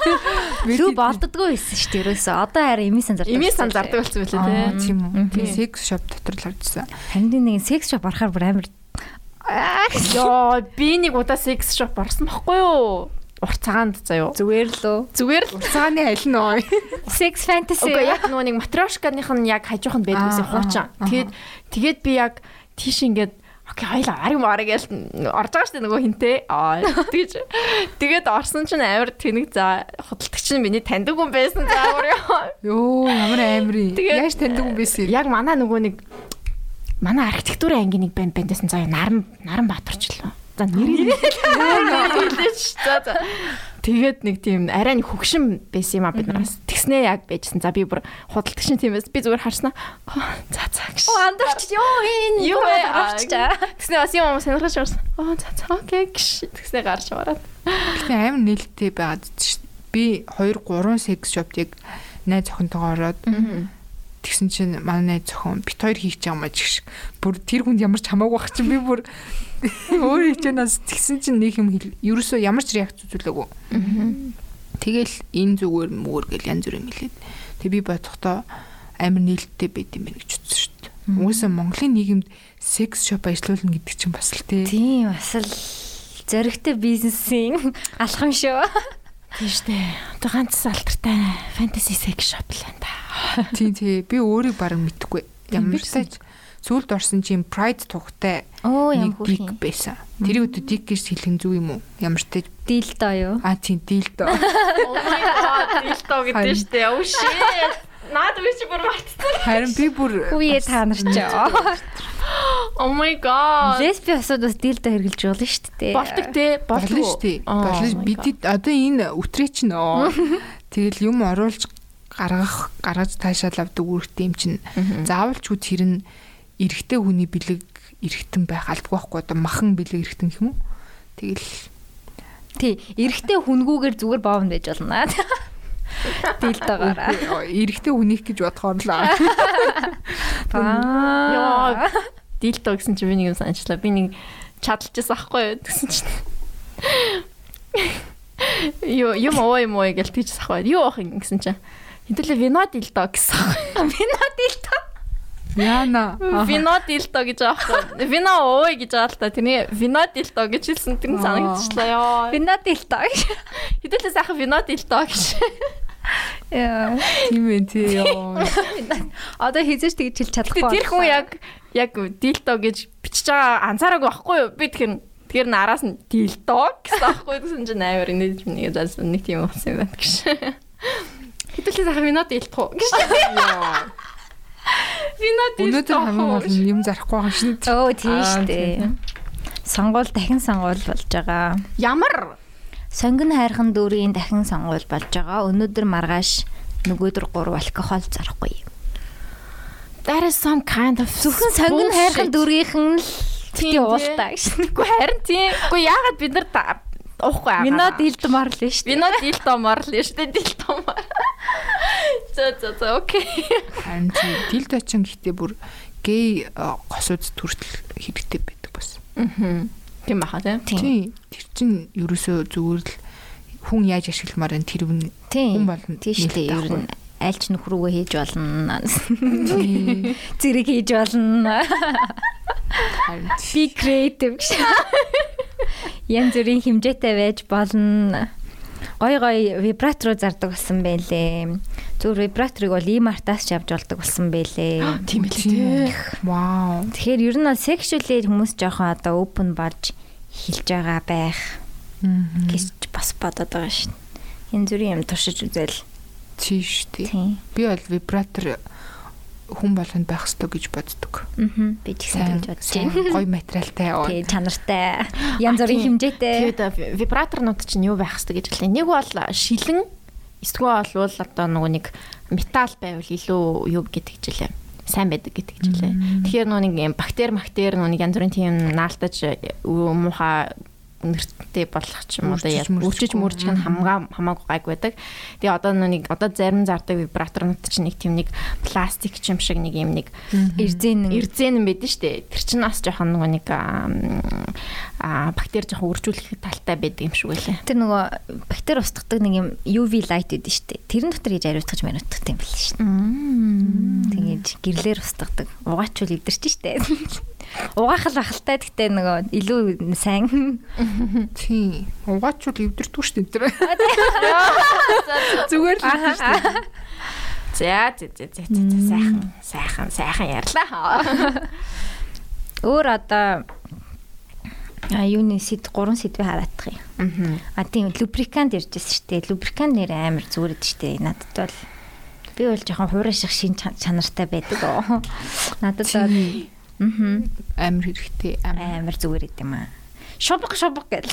[SPEAKER 2] Лүб олддгүй байсан шүү дээ. Ерөөсөө одоо хараа эмийн сан зардаг.
[SPEAKER 1] Эмийн сан зардаг болсон байлээ
[SPEAKER 3] тий. Тийм үү. Тий секс шоп дотор л харжсан.
[SPEAKER 2] Харин нэг секс шоп орохоор бүр амар
[SPEAKER 1] Йоо би нэг удаа секс шоп орсон баггүй юу? Урт цагаанд заяо.
[SPEAKER 2] Зүгээр л үү.
[SPEAKER 1] Зүгээр л
[SPEAKER 3] Уцааны аль нь ой.
[SPEAKER 2] Sex fantasy.
[SPEAKER 1] Үгүй яг нөгөө нэг матрешканых нь яг хажууханд байдаг гэсэн хуучин. Тэгээд тэгээд би яг тийш ингээд окей хоёлаа ариг марыг ял орж байгаа штэ нөгөө хинтээ. Аа тэгэж тэгээд орсон чинь амар тэнэг за худалдагч нь миний таньдаг хүн байсан заавар ёо.
[SPEAKER 3] Йоо ямар амир. Яаж таньдаг юм бэ сэ?
[SPEAKER 1] Яг манай нөгөө нэг манай архитектурын ангийн нэг банд бандсан заа Наран Наран Баатарчлаа. За нэрийг хэлээч. За за. Тэгээд нэг тийм арай нэг хөгшин байсан юм а бид нараас. Тэгснээ яг байжсан. За би бүр худалдагч тиймээс би зүгээр харснаа. Аа, За за гэж.
[SPEAKER 2] Оо андарч ёо энэ
[SPEAKER 1] Юу
[SPEAKER 2] авччаа.
[SPEAKER 1] Тэгснээ бас юм сонирхож орсон. Аа за за окей гэж. Тэгснээ гарч ороод.
[SPEAKER 3] Гэтэ амар нээлттэй байгаад дээ. Би 2 3 секс шоптыг найз охинтойгоо ороод тэгсэн чинь манай найз охин бит хоёр хийх юм аа чигш. Бүр тэр хүнд ямар ч хамаагүй бах чинь би бүр өөр хичээнээс тэгсэн чинь нэг юм хэл ерөөсөө ямар ч реакц үзүүлээгүй. Тэгэл энэ зүгээр мөр гэл янз бүр юм хэлээд. Тэг би бодохдоо амар нээлттэй байд юм байна гэж үзсэн шүү дээ. Угсаа Монголын нийгэмд секс шоп ажиллуулна гэдэг чинь бас л тий.
[SPEAKER 2] Тийм бас л зөрөгтэй бизнесийн алхам шүү.
[SPEAKER 1] Тийм штэ. Одоо ганц алдартай фэнтези секс шоп л энэ та.
[SPEAKER 3] Тий, тий. Би өөрийг бараг мэдэхгүй. Ямар ч сүлд орсон чинь Pride тухтай
[SPEAKER 2] Оо
[SPEAKER 3] нэг
[SPEAKER 2] юм.
[SPEAKER 3] байсан. Тэр өдөө дик гэж хэлэх зүг юм уу? Ямар ч тач
[SPEAKER 2] Дилдоо юу?
[SPEAKER 3] а тий дийлдэ.
[SPEAKER 1] Oh my god, дилтоо гэдэг штэ. Oh shit. Наад би чи бүр мартсан.
[SPEAKER 3] Харин би бүр
[SPEAKER 2] Үе та нар ч.
[SPEAKER 1] Oh my god.
[SPEAKER 2] Лесби асууд бас дилдоо хэрглэж болно шүү дээ.
[SPEAKER 1] Болдог те.
[SPEAKER 3] болно шүү дээ. Болно. Бид одоо энэ үтрээ чинь нөө. Тэгэл юм оруулж гаргах гаргаж таашаал авдаг үүрэгтэй юм чинь заавал ч үт тэр нь эрэгтэй хүний бэлэг эрэгтэн байх албагүй байхгүй одоо махан бэлэг эрэгтэн гэх юм уу? Тэгэл
[SPEAKER 2] Тий, эрэгтэй хүнгүүгээр зүгээр боовн байж болно. Дилдоогоор.
[SPEAKER 3] эрэгтэй хүнийх гэж бодохоор л аа.
[SPEAKER 1] Яа. Дилтоо гэсэн чи би нэг юм санчлаа. Би нэг чадалчихсан аахгүй юу гэсэн чинь. Юу юм уу гэж тийчихсэн аахгүй. Юу ах юм гэсэн чинь. Хэдүүлээ вино дилтоо гэсэн аахгүй.
[SPEAKER 2] Вино дилдоо.
[SPEAKER 3] Яна.
[SPEAKER 1] Вино дилтоо гэж аахгүй. Вино ой гэж аа л та. Тэрний вино дилтоо гэж хэлсэн тэр нь санагдчихлаа ёо.
[SPEAKER 2] Вино дилдоо.
[SPEAKER 1] Хэдүүлээ сайхан вино дилтоо гэж.
[SPEAKER 2] Яа.
[SPEAKER 3] Тийм ээ тий ёо.
[SPEAKER 2] Одоо хизээч тэгж хэлж чадахгүй.
[SPEAKER 1] Тэр хүн яг яг дилтоо гэж бичиж байгаа анзаараагүй байхгүй юу? Би тэгэхээр тэр нь араас нь дилтоо гэсэн аахгүй гэсэн чинь амар инээж нэг заасан нэг тийм болсон юм байна гэж. Хэдүүлээ сайхан вино дилтоо гэж. Вино
[SPEAKER 3] Өнөөдөр хамгийн гол нь юм зарахгүй байгаа шин.
[SPEAKER 2] Өө тийм шүү дээ. Сонгуул дахин сонгуул болж байгаа.
[SPEAKER 1] Ямар
[SPEAKER 2] Сонгон хайрхан дүүрийн дахин сонгуул болж байгаа. Өнөөдөр маргааш нөгөөдөр 3 алкогол зарахгүй.
[SPEAKER 1] That is some kind of
[SPEAKER 2] Зөвхөн сонгон хайрхан дүүрийнхэн л
[SPEAKER 1] Тийм,
[SPEAKER 2] уултаа гэж.
[SPEAKER 1] Үгүй харин тийм. Үгүй яагаад бид нар уухгүй аа.
[SPEAKER 2] Вино дилдмар л шүү дээ.
[SPEAKER 1] Вино дилтоо марлаа шүү дээ дилтоо мар. За за за окей.
[SPEAKER 3] Харин дилд очин гэхдээ бүр гей а, госууд төртөл хэрэгтэй байдаг бас.
[SPEAKER 1] Мгм. Тийм баха тийм.
[SPEAKER 3] Тий. Тэр чин ерөөсөө зүгээр л хүн яаж ашигламаар энэ тэр хүн хүн болно.
[SPEAKER 2] Тийм шүү дээ. Ер нь аль ч нөхрүүгөө хийж болно. Зэрэг хийж болно. Be creative гэж. Янз бүрийн хэмжээтэй байж болно. Гой гой вибраторуу зардаг болсон байлээ. Зүгээр вибраторыг бол имартаас ч авч болдог болсон байлээ.
[SPEAKER 1] Тийм ээ тийм.
[SPEAKER 3] Вау.
[SPEAKER 2] Тэгэхээр ер нь бол sexually хүмүүс жоохон одоо open болж хэлж байгаа байх гэж бас бодоод байгаа шин. Энэ зүрийн юм туршиж үзэл.
[SPEAKER 3] Тий шүү дээ.
[SPEAKER 2] Тийм.
[SPEAKER 3] Би бол вибратор хүн болгонд байх ёстой гэж боддог.
[SPEAKER 2] Аа. Би ч гэсэн тэгж бодож байна.
[SPEAKER 3] гоё материалтай.
[SPEAKER 2] Тий, чанартай. Янз бүрийн
[SPEAKER 1] тийм.
[SPEAKER 2] хэмжээтэй.
[SPEAKER 1] Тэгээд вибраторнууд чинь юу байх хэвээр гэж хэлээ. Нэг бол шилэн эсвэл болвол одоо нөгөө нэг металл байвал илүү юу гэдэг жилээ. сайн байдаг гэдэг жилээ. Тэгэхээр нөгөө нэг юм бактери бактери нэг янз бүрийн тийм наалтаж муухай нэртэй болох ч юм уу
[SPEAKER 3] мөрчихгүй.
[SPEAKER 1] мөрчих нь хамгаа хамаагүй гайг байдаг. Тэгээ одоо нэг одоо зарим зардаг вибраторнууд чинь нэг тийм нэг пластик ч юм шиг нэг юм нэг
[SPEAKER 2] Эрзэн
[SPEAKER 1] эрзэн юм байдаг шүү дээ. Тэр чинь бас жоохон нөгөө нэг аа бактери жоохон үржүүлэх талтай байдаг юм шиг байлаа.
[SPEAKER 2] тэр нөгөө бактери устгадаг нэг юм UV light гэдэг шүү дээ. Тэрэн дотор хийж ариутгаж мариутгах юм байна шүү дээ. Тэгээд гэрлэр устгадаг. Угаачвал эвдэрч шүү дээ. Угаахал бахалтай гэхдээ нөгөө илүү сайн.
[SPEAKER 3] Тийм. Угаачвал эвдэрдгүй шүү дээ. Зүгээр л шүү дээ.
[SPEAKER 1] За за за за сайхан сайхан сайхан ярьлаа.
[SPEAKER 2] Өөр одоо а юуны сэд гурван сэдвээ хараадах юм. А тийм лубрикант ярьжсэн шүү дээ. Лубрикант нэр амар зүрэд шүү дээ. Надад бол би бол жоохон хуурай шиг шин чанартай байдаг. Надад бол
[SPEAKER 3] Аа амар хэрэгтэй
[SPEAKER 2] амар зүгээр гэдэг юм аа. Шубг шубг гэл.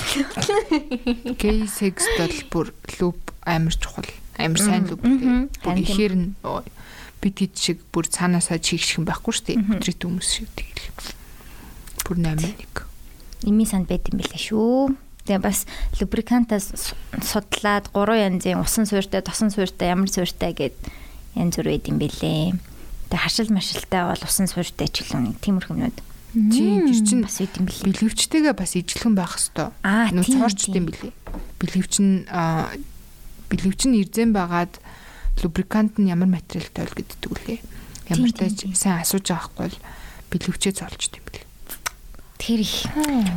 [SPEAKER 3] Гей секс бол бүр лүб амар чухал. Амар сайн лүб гэдэг. Ихээр нь бид хэд шиг бүр цаанаасаа чигших юм байхгүй шүү дээ. Бүтрит хүмүүс шиг тэгэл. Бүр 8-1.
[SPEAKER 2] Ими санд байт юм билээ шүү. Тэгээ бас лубрикантаас судлаад гурван янзын усан суурьтай, тосон суурьтай, ямар суурьтай гэд янз бүр байд юм билээ. Тэгээ хашил машилтай бол усан суурьтай ч илүү нэг тиймэрхэмнүүд.
[SPEAKER 3] Тийм тэр чинь
[SPEAKER 2] бас үт юм билээ.
[SPEAKER 3] Бэлгэвчтэйгээ бас ижилхэн байх хэвээр. Нүү цоорчт юм билээ. Бэлгэвч нь бэлгэвч нь ирзэн байгаад лубрикант нь ямар материалтай бол гэддэг үлээ. Ямар тач сайн асууж байгаа хгүй бол бэлгэвчээ цоолчт юм билээ.
[SPEAKER 2] Тэр их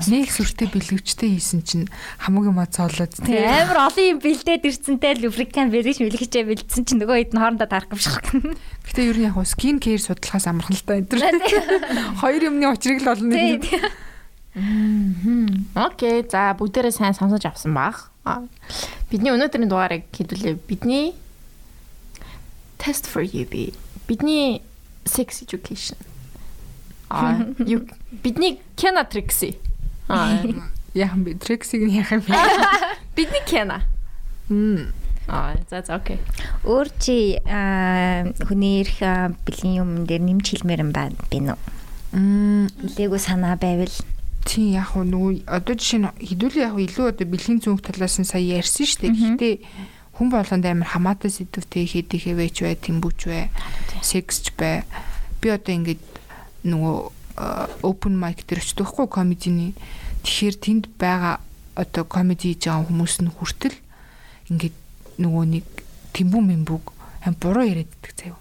[SPEAKER 3] нэг сүртэй бэлгэвчтэй хийсэн чинь хамаагүй мод цоолоод
[SPEAKER 2] тийм амар олон юм бэлдээд ирсэнтэй лубрикант бэлгэж мэлгэжээ бэлдсэн чинь нөгөө хэд нь хоорондоо тархамших.
[SPEAKER 3] Гэтэ ер нь яг скин кейр судлахаас амархан л та энэ. Хоёр юмны учрыг л олно нэг.
[SPEAKER 1] Окей. За бүгдээрээ сайн сонсож авсан баг. Бидний өнөөдрийн дугаарыг хэдүүлээ. Бидний test for you би. Бидний sex education Аа бидний Кена Трикси.
[SPEAKER 3] Аа яахан би Триксиг нь яахан би.
[SPEAKER 1] Бидний Кена. Мм. Аа за за окей.
[SPEAKER 2] Өөр чи хүний ирэх бэлгийн юм дээр нэмж хэлмээр юм байна би нөө. Мм хэлээгүй санаа байвал
[SPEAKER 3] Тийм яг уу нөгөө одоо жишээ нь хідүүлээ яг илүү одоо бэлгийн зүнх талаас нь сая ярьсан шүү дээ. Гэхдээ хүн болгонд амар хамаатай сэдвтэй хийдэг хэвэж бай, тэмбүүч бай, секс ч бай. Би одоо ингэж нөгөө open mic дээр очдог хгүй комединий. Тэгэхээр тэнд байгаа одоо комеди хийж байгаа хүмүүс нь хүртэл ингээд нөгөө нэг тэмбүү мэмбүг ам буруу яриад идэх заяа.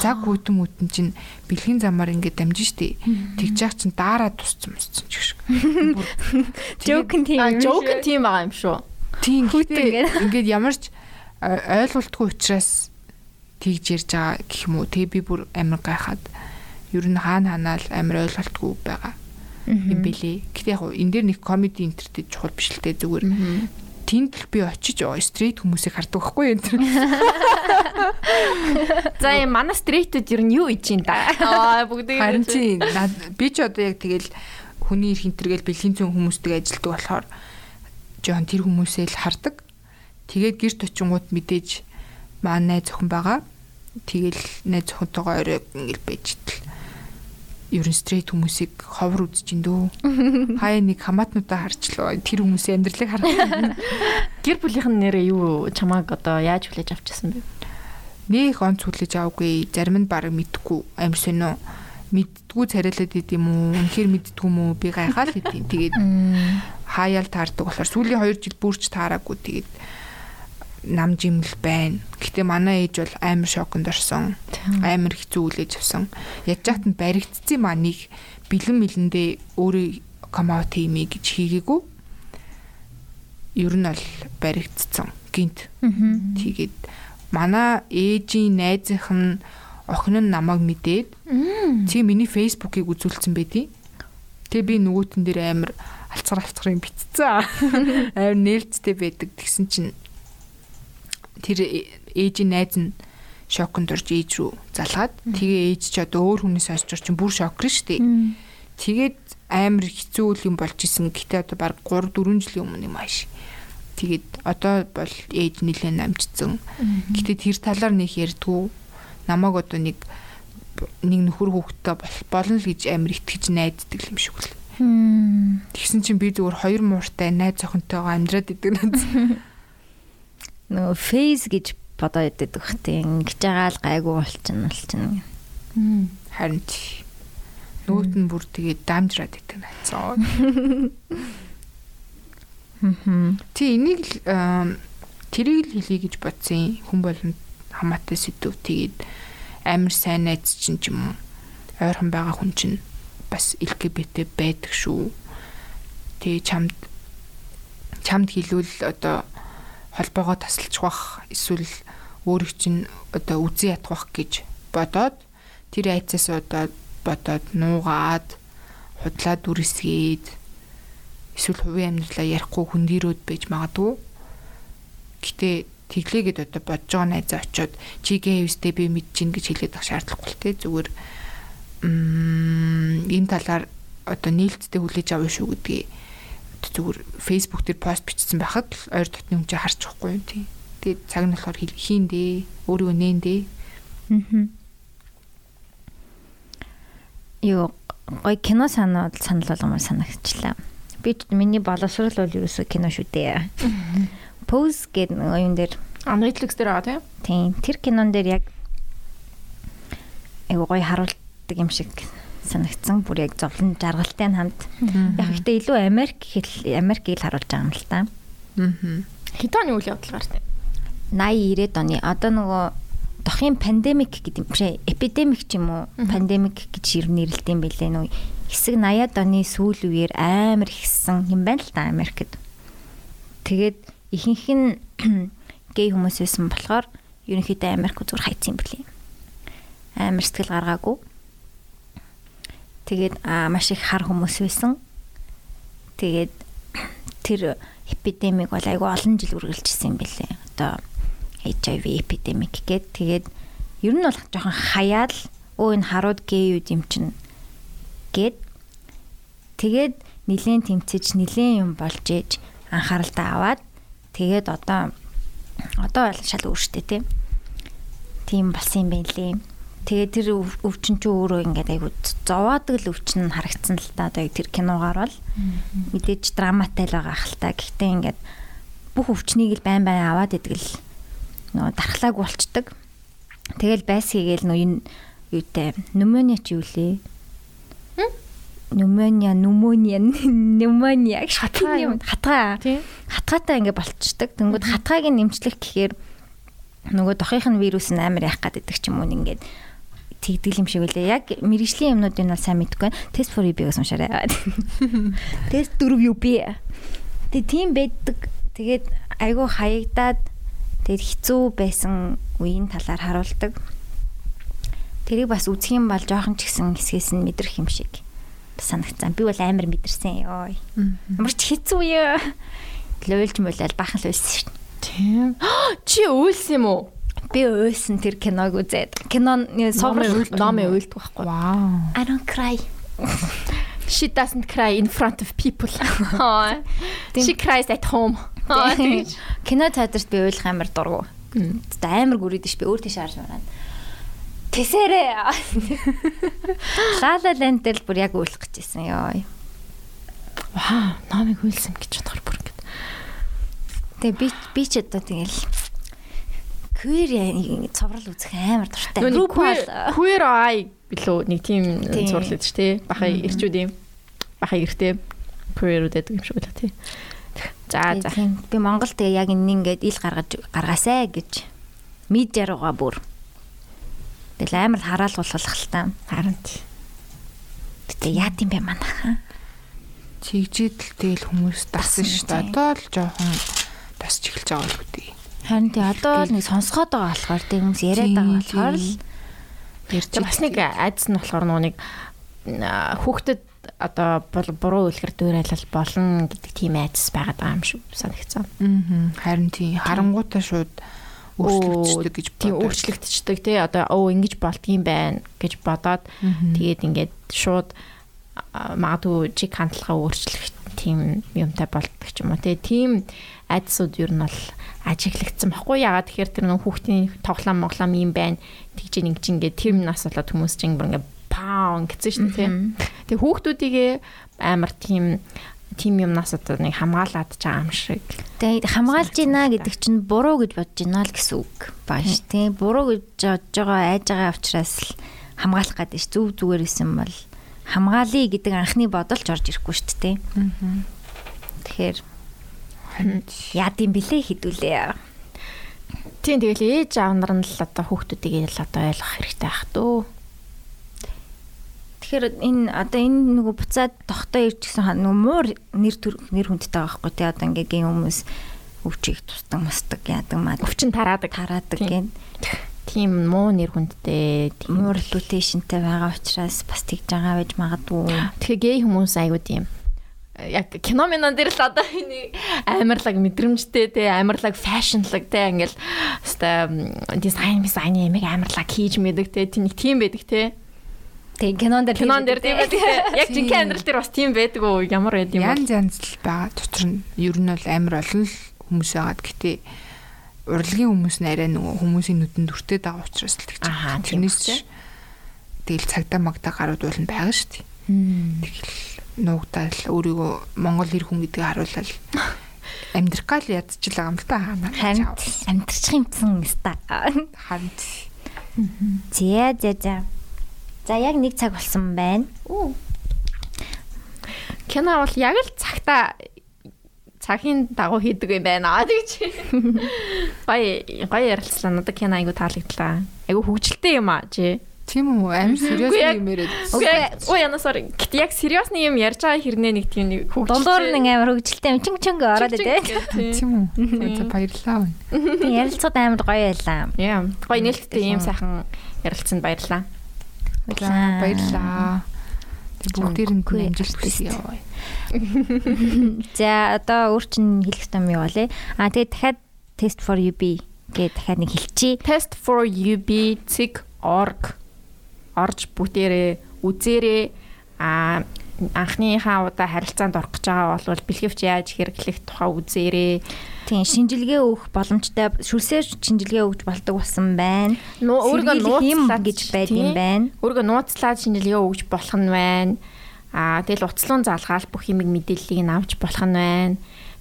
[SPEAKER 3] Заг гүтэн мүтэн чинь бэлгийн замаар ингээд дамжин штэ. Тэгж яах чинь daarаа тусцсан мусцсан ч гэх шиг.
[SPEAKER 2] Жокен тийм.
[SPEAKER 1] Жокен тийм байгаа юм шүү.
[SPEAKER 3] Тийм гэдэг ингээд ямар ч ойлголтгүй учраас тэгж ярьж байгаа гэх юм уу. Тэгээ би бүр амар гайхаад ер нь хаана ханаал амар ойлголтгүй байгаа юм бэлээ. Гэтэ яг энэ дээр нэг комеди интернет чухал биш л дээ зүгээр. Тэнд л би очиж стрейт хүмүүсийг хардаг байхгүй энэ.
[SPEAKER 1] За юм манай стрейтүүд ер нь юу иж ин да. Аа бүгдийг
[SPEAKER 3] харин чи би ч одоо яг тэгэл хүний ирэх интергээл бэлгийн зүүн хүмүүстэй ажилладаг болохоор жоон тэр хүмүүсээ л хардаг. Тэгээд гэрт очингууд мэдээж манай зөвхөн байгаа. Тэгэл найз зөвхөнтэйгээ орой ингээл байж идэл ер нь стрейт хүмүүсийг ховор үзэж ин дөө. Хаяа нэг хамаатнуудаа харчлаа. Тэр хүмүүсийн амьдралыг харах.
[SPEAKER 1] Гэр бүлийнхэн нэрээ юу чамааг одоо яаж хүлээж авчихсан бэ?
[SPEAKER 3] Нэг онц хүлээж аваагүй. Зарим нь баг мэдхгүй. Амир сонио мэддгүү царайлаад идэм үү? Үнэхээр мэддгүү мүү? Би гайхаад идэв. Тэгээд хаяал таардаг болохоор сүүлийн 2 жил бүрч таараагүй. Тэгээд нам жимл байна. Гэтэ манай ээж бол амар шоконд орсон. Амар хэцүү үлээж авсан. Яаж чат нь баригдцсан маа нэг бэлэн мэлэндээ өөрөө комаут хиймээ гэж хийгээгүй. Ер нь бол баригдцсан. Гинт. Тэгээд манай ээжийн найзынх нь охин нь намайг мэдээд чи миний фейсбуукийг үзүүлсэн байдیں۔ Тэгээ би нөгөөтэн дээр амар алцгар алцгарын битцсэн. Амар нээлттэй байдаг. Тэгсэн чинь тэр ээжийн найз нь шоконд орж ээж рүү залгаад тэгээ ээж ч одоо өөр хүнээс хойш чинь бүр шокрн штэ. Тэгээд амар хэцүү юм болж исэн. Гэтэ одоо баг 3 4 жилийн өмнө юм ааш. Тэгээд одоо бол ээж нэлээд намжцсан. Гэтэ тэр талаар нэг ярьдгүү. Намайг одоо нэг нэг нөхөр хүүхдтэй болно л гэж амар итгэж найддаг юм шиг л. Тэгсэн чинь би зүгээр хоёр мууртай найз охинтойгоо амьдраад идэг надад
[SPEAKER 2] нөгөө фейз гэж бодоо ядэд байх тийм ингэж байгаа л гайгүй болчихно болчихно.
[SPEAKER 3] Харин ч нөгөөт нь бүр тэгээд дамжраад идэг нацаа. Тэ энийг л тэрийг л хэлье гэж бодсон хүн болгонд хамаатай сэдв тэгээд амар сайн найз чинь ч юм уу ойрхон байгаа хүн чинь бас LGBT байдаг шүү. Тэгээ чамд чамд хэлвэл одоо холбоогоо тасалчих бах эсвэл өөрийг чинь одоо үзэн ядах гэж бодоод тэр айцаас одоо бодоод нуугаад худлаа дүрсгээд эсвэл хувийн амьдралаа ярихгүй хүндирөөд байж магадгүй. Гэтэ тэглээгээд одоо бодож байгаа найзаа очиод чи гэвстэй би мэдчихин гэж хэлээд ах шаардлагагүй л те зүгээр энэ талаар одоо нээлттэй хүлээж авах шүү гэдгийг зүгээр Facebook дээр пост бичсэн байхад ойр дотны хүн чинь харж байхгүй юм тий. Тэгээд цаг нь болохоор хийндээ өөрийгөө нээндээ. Аа.
[SPEAKER 2] Юу гой кино санаад санал болгомоор санагчлаа. Би миний боловсрал бол юу гэсэн кино шүү дээ. Pose гэдэг нэг юм дээр
[SPEAKER 1] Netflix дээр байгаа
[SPEAKER 2] тийм. Тэр кинон дээр яг айгу гой харуулдаг юм шиг санагдсан. Бүр яг зовлон жаргалтай хамт. Яг ихтэй илүү Америк хэл Америк ил харуулж байгаа юм л та.
[SPEAKER 1] Аа. Хитоны үйл явдал гартай.
[SPEAKER 2] 80 90-ад оны одоо нөгөө дохын пандемик гэдэг юм шиг эпидемик ч юм уу пандемик гэж нэрлэлт юм билээ нөө хэсэг 80-ад оны сүүл үеэр амар ихсэн юм байна л та Америкт. Тэгээд ихэнх нь гей хүмүүс байсан болохоор ерөнхийдөө Америк зүгээр хайцсан юм билээ. Амар сэтгэл гаргаагүй. Тэгээд маш их хар хүмүүс байсан. Тэгээд тэр эпидемик бол айгүй олон жил үргэлжилсэн юм билээ. Одоо HIV эпидемик гээд тэгээд ер нь бол жоохон хаяал өө энэ харууд гей юу юм чинь гээд тэгээд нилийн тэмцэж нилийн юм болж ээж анхааралтай аваад тэгээд одоо одоо бол шал тийм тийм болсон юм байна лээ. Тэгээд тэр өвчин ч өөрөө ингээд айгу зовоодаг л өвчин харагдсан л та одоо тэр киногаар бол мэдээж драматай л байгаа хальта. Гэхдээ ингээд бүх өвчнийг л байн байн аваад идэг л нөгөө дархлааг болчдөг. Тэгэл байсгийгээл нөө энэ юутай пневмониа ч юу лээ. Пневмониа, пневмониа, пневмониа хатгаа юм хатгаа. Хатгаатай ингээ болчдөг. Тэнгүүд хатгааг нь нэмчлэх гэхээр нөгөө дохынх нь вирус нь амар яах гээд идэх ч юм уу ингээд тэгдэл юм шиг үлээ. Яг мэрэгжлийн юмнуудыг нь сайн мэдгүй. Тест for UB-гээс уншаарай. Тест 4 UB. Тэгээ тийм байдаг. Тэгээд айгүй хаягдаад Тэгээд хэцүү байсан үеийн талаар харуулдаг. Тэрийг бас үзэх юм бол жоохон ч гэсэн хэсгээс нь мэдрэх юм шиг санагцсан. Би бол амар мэдэрсэн ёо. Ямар ч хэцүү юу. Лөөлж мөлөл бахан л уйлсан шин.
[SPEAKER 1] Тийм. Чи уйлсан юм уу?
[SPEAKER 2] Би уйлсан тэр киног үзээд. Кино
[SPEAKER 1] суврал номын уйлдаг байхгүй.
[SPEAKER 2] Wow. I don't cry.
[SPEAKER 1] She doesn't cry in front of people. She cries at home.
[SPEAKER 2] Кино театрт би уйлах амар дургу. Амар гүрээд ш би өөр тийш харж байна. Тэсэрээ. Лала ленд дээр бүр яг уйлах гэжсэн ёо.
[SPEAKER 1] Ваа, намайг уйлсан гэж бодохоор бүр ингэ.
[SPEAKER 2] Тэгээ би би ч одоо тэгэл queer цоврал үзэх амар дуртай.
[SPEAKER 1] Queer eye билүү нэг тийм зурлал гэж тий. Бахаа ирчүүд юм. Бахаа эртээ queer үдэдэг юм шиг байлаа тий. За за.
[SPEAKER 2] Би Монгол тэгээ яг энэ ингээд ил гаргаж гаргаасай гэж медиа руугаа бүр. Тэгэл амар хараалгуулах л та.
[SPEAKER 1] Харин.
[SPEAKER 2] Гэтэ яа тийм бэ манайхаа.
[SPEAKER 3] Чигжид л тэгэл хүмүүс дасан шүү дээ. Одоо л жоохон тасч эхэлж байгаа л үгүй.
[SPEAKER 2] Харин тий одоо л нэг сонсгоод байгаа болохоор тий хүмүүс яриад байгаа болохоор л
[SPEAKER 1] ярьж бас нэг айдас нь болохоор нэг хүүхдэд одоо буруу үлгэр дүүрэлэл болно гэдэг тийм айдас байгаад байгаа юм шиг санагцсан.
[SPEAKER 3] Аа. Харин тийм харангуйтаа шууд өөрчлөгддөг гэж
[SPEAKER 1] тийм өөрчлөгдчихдөг тий одоо оо ингэж болдгийм байна гэж бодоод тэгээд ингээд шууд магадгүй чиг хандлагаа өөрчлөх тийм юмтай болдог ч юм уу тий тийм айдсууд ер нь бол ажиглагдсан баггүй ягаад тэгэхээр тэр нэг хүүхдийн тоглоом моглоом юм байна тэгж ингэж ингээд тэр нас болоод хүмүүс чинь ингээд паун гэсэн шүү дээ. Тэгээ хүүхдүүдийгээ амар тийм тим юмнаас одоо нэг хамгаалаад байгаа юм шиг.
[SPEAKER 2] Тэгээ хамгаалж байна гэдэг чинь буруу гэж бодож байна л гэсэн үг бааш тий. Буруу гэж бодож байгаа айж байгаа учраас л хамгаалах гэдэг ш зүв зүгээр исэн бол хамгаалъя гэдэг анхны бодолж орж ирэхгүй шүү дээ. Тэгэхээр яа гэм блэ хідүүлээ.
[SPEAKER 1] Тийм тэгэл ээж аав нар нь л одоо хүүхдүүдийг л одоо ойлгох хэрэгтэй байх дөө.
[SPEAKER 2] Тэгэхээр энэ одоо энэ нөгөө буцаад тогтоо ирж гисэн нөгөө муур нэр төр нэр хүндтэй байгаа байхгүй тий одоо ингээ гин хүмүүс өвчийг тусдаг мастаг яадаг маа
[SPEAKER 1] өвчин тараадаг
[SPEAKER 2] тараадаг гин
[SPEAKER 1] тийм муу нэр хүндтэй.
[SPEAKER 2] Муур лютейшнтэй байгаа учраас бас тэгж байгаа байж магадгүй.
[SPEAKER 1] Тэгэхээр гей хүмүүс айгуу тийм. Яг кино минон дээр л одоо энэ амарлаг мэдрэмжтэй те амарлаг фэшнлаг те ингээл хэвээ дизайн дизайн ямиг амарлаг хийж мэдэг те тийм нэг тийм байдаг те.
[SPEAKER 2] Тэг кинон дээр
[SPEAKER 1] кинон дээр тийм байдаг. Яг жинхэнэ амьдрал дээр бас тийм байдаг уу ямар байд юм
[SPEAKER 3] бэ янз янз л байгаа. Дотор нь ер нь бол амар олон л хүмүүс байгаад гэтээ урлагийн хүмүүс нь арай нөгөө хүмүүсийн нүдэнд өртөөд байгаа учраас л тэгж.
[SPEAKER 1] Байгаа.
[SPEAKER 3] Тэрнээс тэгэл цагдаа магдаа гарууд болно байгаа шүү дээ. Тэгэл нуугдаал өөрийгөө монгол хэр хүн гэдгийг харуулал амьдрах гал ядчихлаа юм л та.
[SPEAKER 2] Харин амьдрчих юмсан ста
[SPEAKER 3] харин
[SPEAKER 2] зэ зэ зэ за яг нэг цаг болсон байна.
[SPEAKER 1] Кино бол яг л цагта цагийн дагуу хийдэг юм байна аа тэгж гоё гоё ярилцлаа надад кино айгу таалагдлаа айгу хөвгчлээ юм аа чи
[SPEAKER 3] Тийм үү амар сериус юм яриад.
[SPEAKER 1] Өө яна sorry. Гэт яг сериусны юм ярьж байгаа хэрнээ нэг тийм нэг
[SPEAKER 2] хөгжил. Дундуур нэг амар хөгжилтэй чинг чинг ороод идэв.
[SPEAKER 3] Тийм үү. За баярлалаа.
[SPEAKER 2] Тийм ярилцлагад амар гоё байлаа.
[SPEAKER 1] Яа. Гоё нээлттэй ийм сайхан ярилцсанд баярлалаа.
[SPEAKER 3] Баярлалаа. Тэг бүгдээрэнд амжилт хүсье.
[SPEAKER 2] За одоо өөр чин хэлэх юм юу вэ? А тэгээд дахиад test for UB гэдэг дахиад нэг хэлчихье.
[SPEAKER 1] Test for UB org орж бүгдээрээ үзээрээ а анхныхаа удаа харилцаанд орох гэж байгаа бол бэлгэвч яаж хэрэглэх тухай үзээрээ
[SPEAKER 2] тийм шинжилгээ өгөх боломжтой шүлсээр шинжилгээ өгж болдог болсон байна.
[SPEAKER 1] Өөрийгөө нууцлаад
[SPEAKER 2] гэж байдаг юм байна.
[SPEAKER 1] Өөрийгөө нууцлаад шинжилгээ өгж болох нь байна. Аа тэгэл уцлуун залгаал бүх юмыг мэдээллийг нь авч болох нь байна.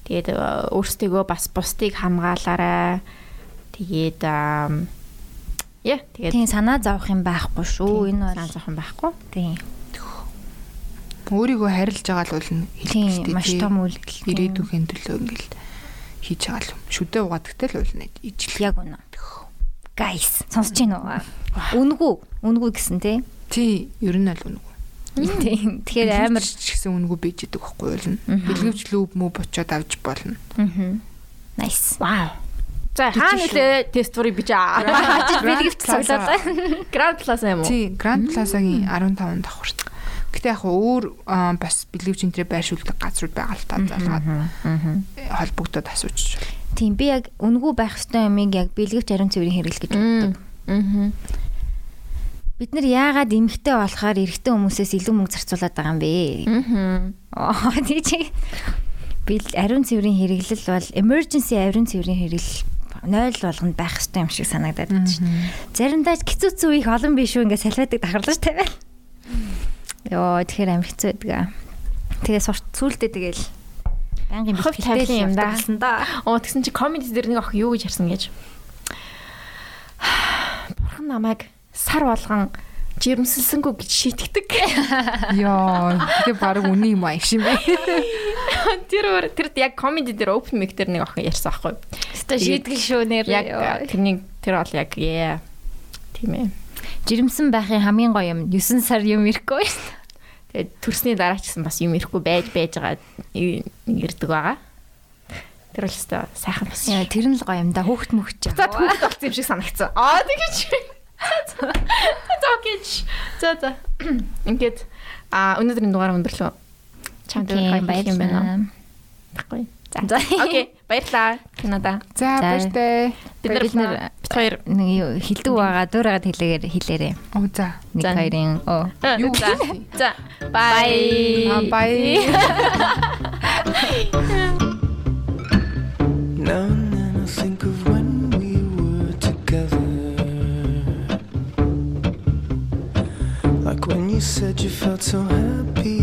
[SPEAKER 1] Тэгээд өөрсдөө бас бусдыг хамгаалаарай. Тэгээд Яа,
[SPEAKER 2] тэгээд тийм санаа зовох юм байхгүй шүү. Энэ бол
[SPEAKER 1] санаа зовох юм байхгүй.
[SPEAKER 2] Тийм.
[SPEAKER 3] Өөрийгөө харилж байгаа л болно
[SPEAKER 2] хэлбэртэй. Маш том үйлдэл.
[SPEAKER 3] Ирээдүйн төлөө ингээл хийж байгаа л шүдэ угаадагтай л болно. Ижил.
[SPEAKER 2] Яг үнэ. Guys, сонсож байна уу? Үнгүү, үнгүү гэсэн тий.
[SPEAKER 3] Тий, ер нь л үнгүү.
[SPEAKER 2] Тийм. Тэгэхээр амар
[SPEAKER 3] ч гэсэн үнгүү бийж идэг байхгүй болно. Бэлгэвч лүб мүү бочоод авч болно.
[SPEAKER 2] Аа. Nice.
[SPEAKER 1] Wow. За хаана нэлээ тест форыг бич аа.
[SPEAKER 2] Бэлгэвч цуглаад.
[SPEAKER 1] Grand Plaza юм уу?
[SPEAKER 3] Тий, Grand Plaza-гийн 15 давхар. Гэтэ яг өөр бас бэлгэвч энтрээ байршуулдаг газрууд байгаа л та залгаад холбогдоод асуучих.
[SPEAKER 2] Тийм би яг үнгүү байх ёстой юмыг яг бэлгэвч ариун цэврийн хэрэглэх гэж боддог. Аа. Бид нар яагаад эмгтэй болохоор эрэгтэй хүмүүсээс илүү мөнгө зарцуулаад байгаа юм бэ? Аа. Тий чи бил ариун цэврийн хэрэглэл бол emergency ариун цэврийн хэрэглэл 0 болгонд байх хэрэгтэй юм шиг санагдаад байна шүү дээ. Заримдаа хэцүүцэн үеих олон биш үү ингээд салфетыг дахарлаж тавиал. Йоо тэгэхээр амир хэцүү байдаг. Тэгээ сурт сүулдэ тэгэл байнгын
[SPEAKER 1] бэлтгэлтэй юм да. Оо тэгсэн чи комеди дээр нэг ах юу гэж харсан гэж. Бурхан намайг сар болгон жирэмсэлсэнгүү гэж шийтгдэг.
[SPEAKER 3] Йоо, тэгээ баг үний юм аа юм бэ.
[SPEAKER 1] Тэр тэр яг комеди дээр open mic дээр нэг охин ярьсан байхгүй.
[SPEAKER 2] Өстө шийтгэл шүү нэр.
[SPEAKER 1] Яг тэрний тэр бол яг яа. Тийм ээ.
[SPEAKER 2] Жирэмсэн байхын хамгийн гоё юм 9 сар юм ирэхгүй.
[SPEAKER 1] Тэгээд төрсний дараа ч гэсэн бас юм ирэхгүй байж байж байгаа ирдэг байгаа. Тэр бол өстой сайхан бас.
[SPEAKER 2] Тэр нь л гоё юм да. Хөөхт мөхч.
[SPEAKER 1] За хөөхт болсон юм шиг санагцсан. Аа тэгэж. За окей. За за. Ингээд а өнөөдрийн дугаар өндөрлөө. Чамд баярлалаа юм байна. Баггүй. За. Окей. Баярлалаа. Кинода.
[SPEAKER 3] За баяртай.
[SPEAKER 1] Бид нар бид хоёр
[SPEAKER 2] нэг хилдэг байгаа дуурайгаад хэлээгээр хэлээрээ.
[SPEAKER 3] Оо за.
[SPEAKER 2] Нэг хоёрын оо.
[SPEAKER 1] Юу за. За. Bye.
[SPEAKER 3] Аа bye.
[SPEAKER 4] Now and then I think of when we were together. Like when you said you felt so happy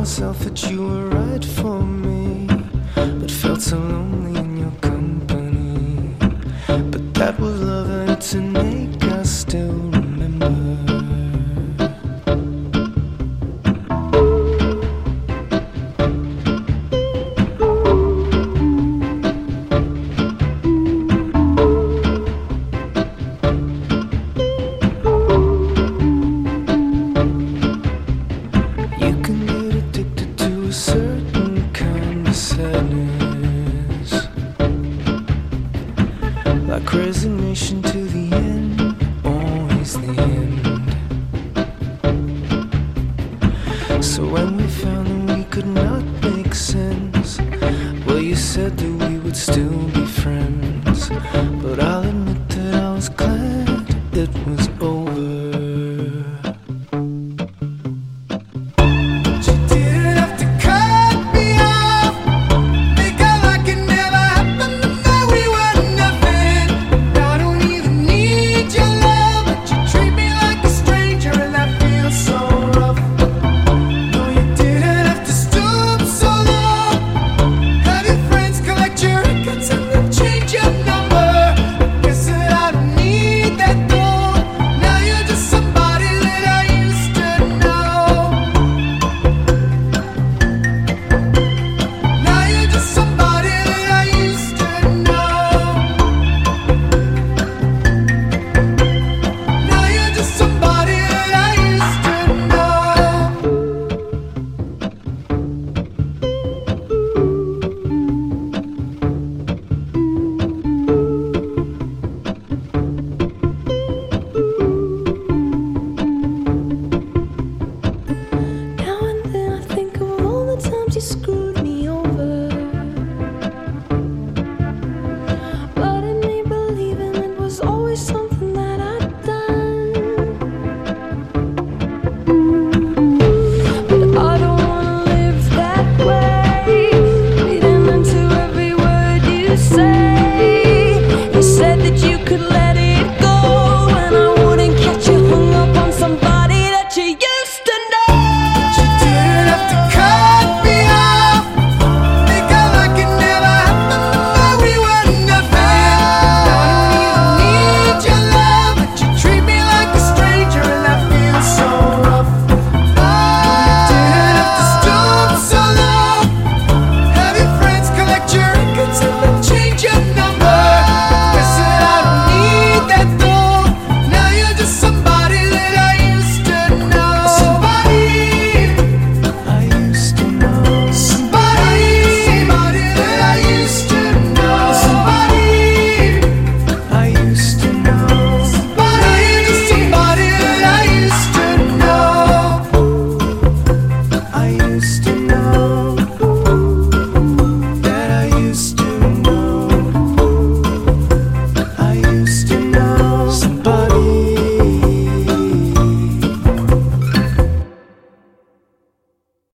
[SPEAKER 4] myself that you were right for me, but felt so lonely in your company. But that was love and it's an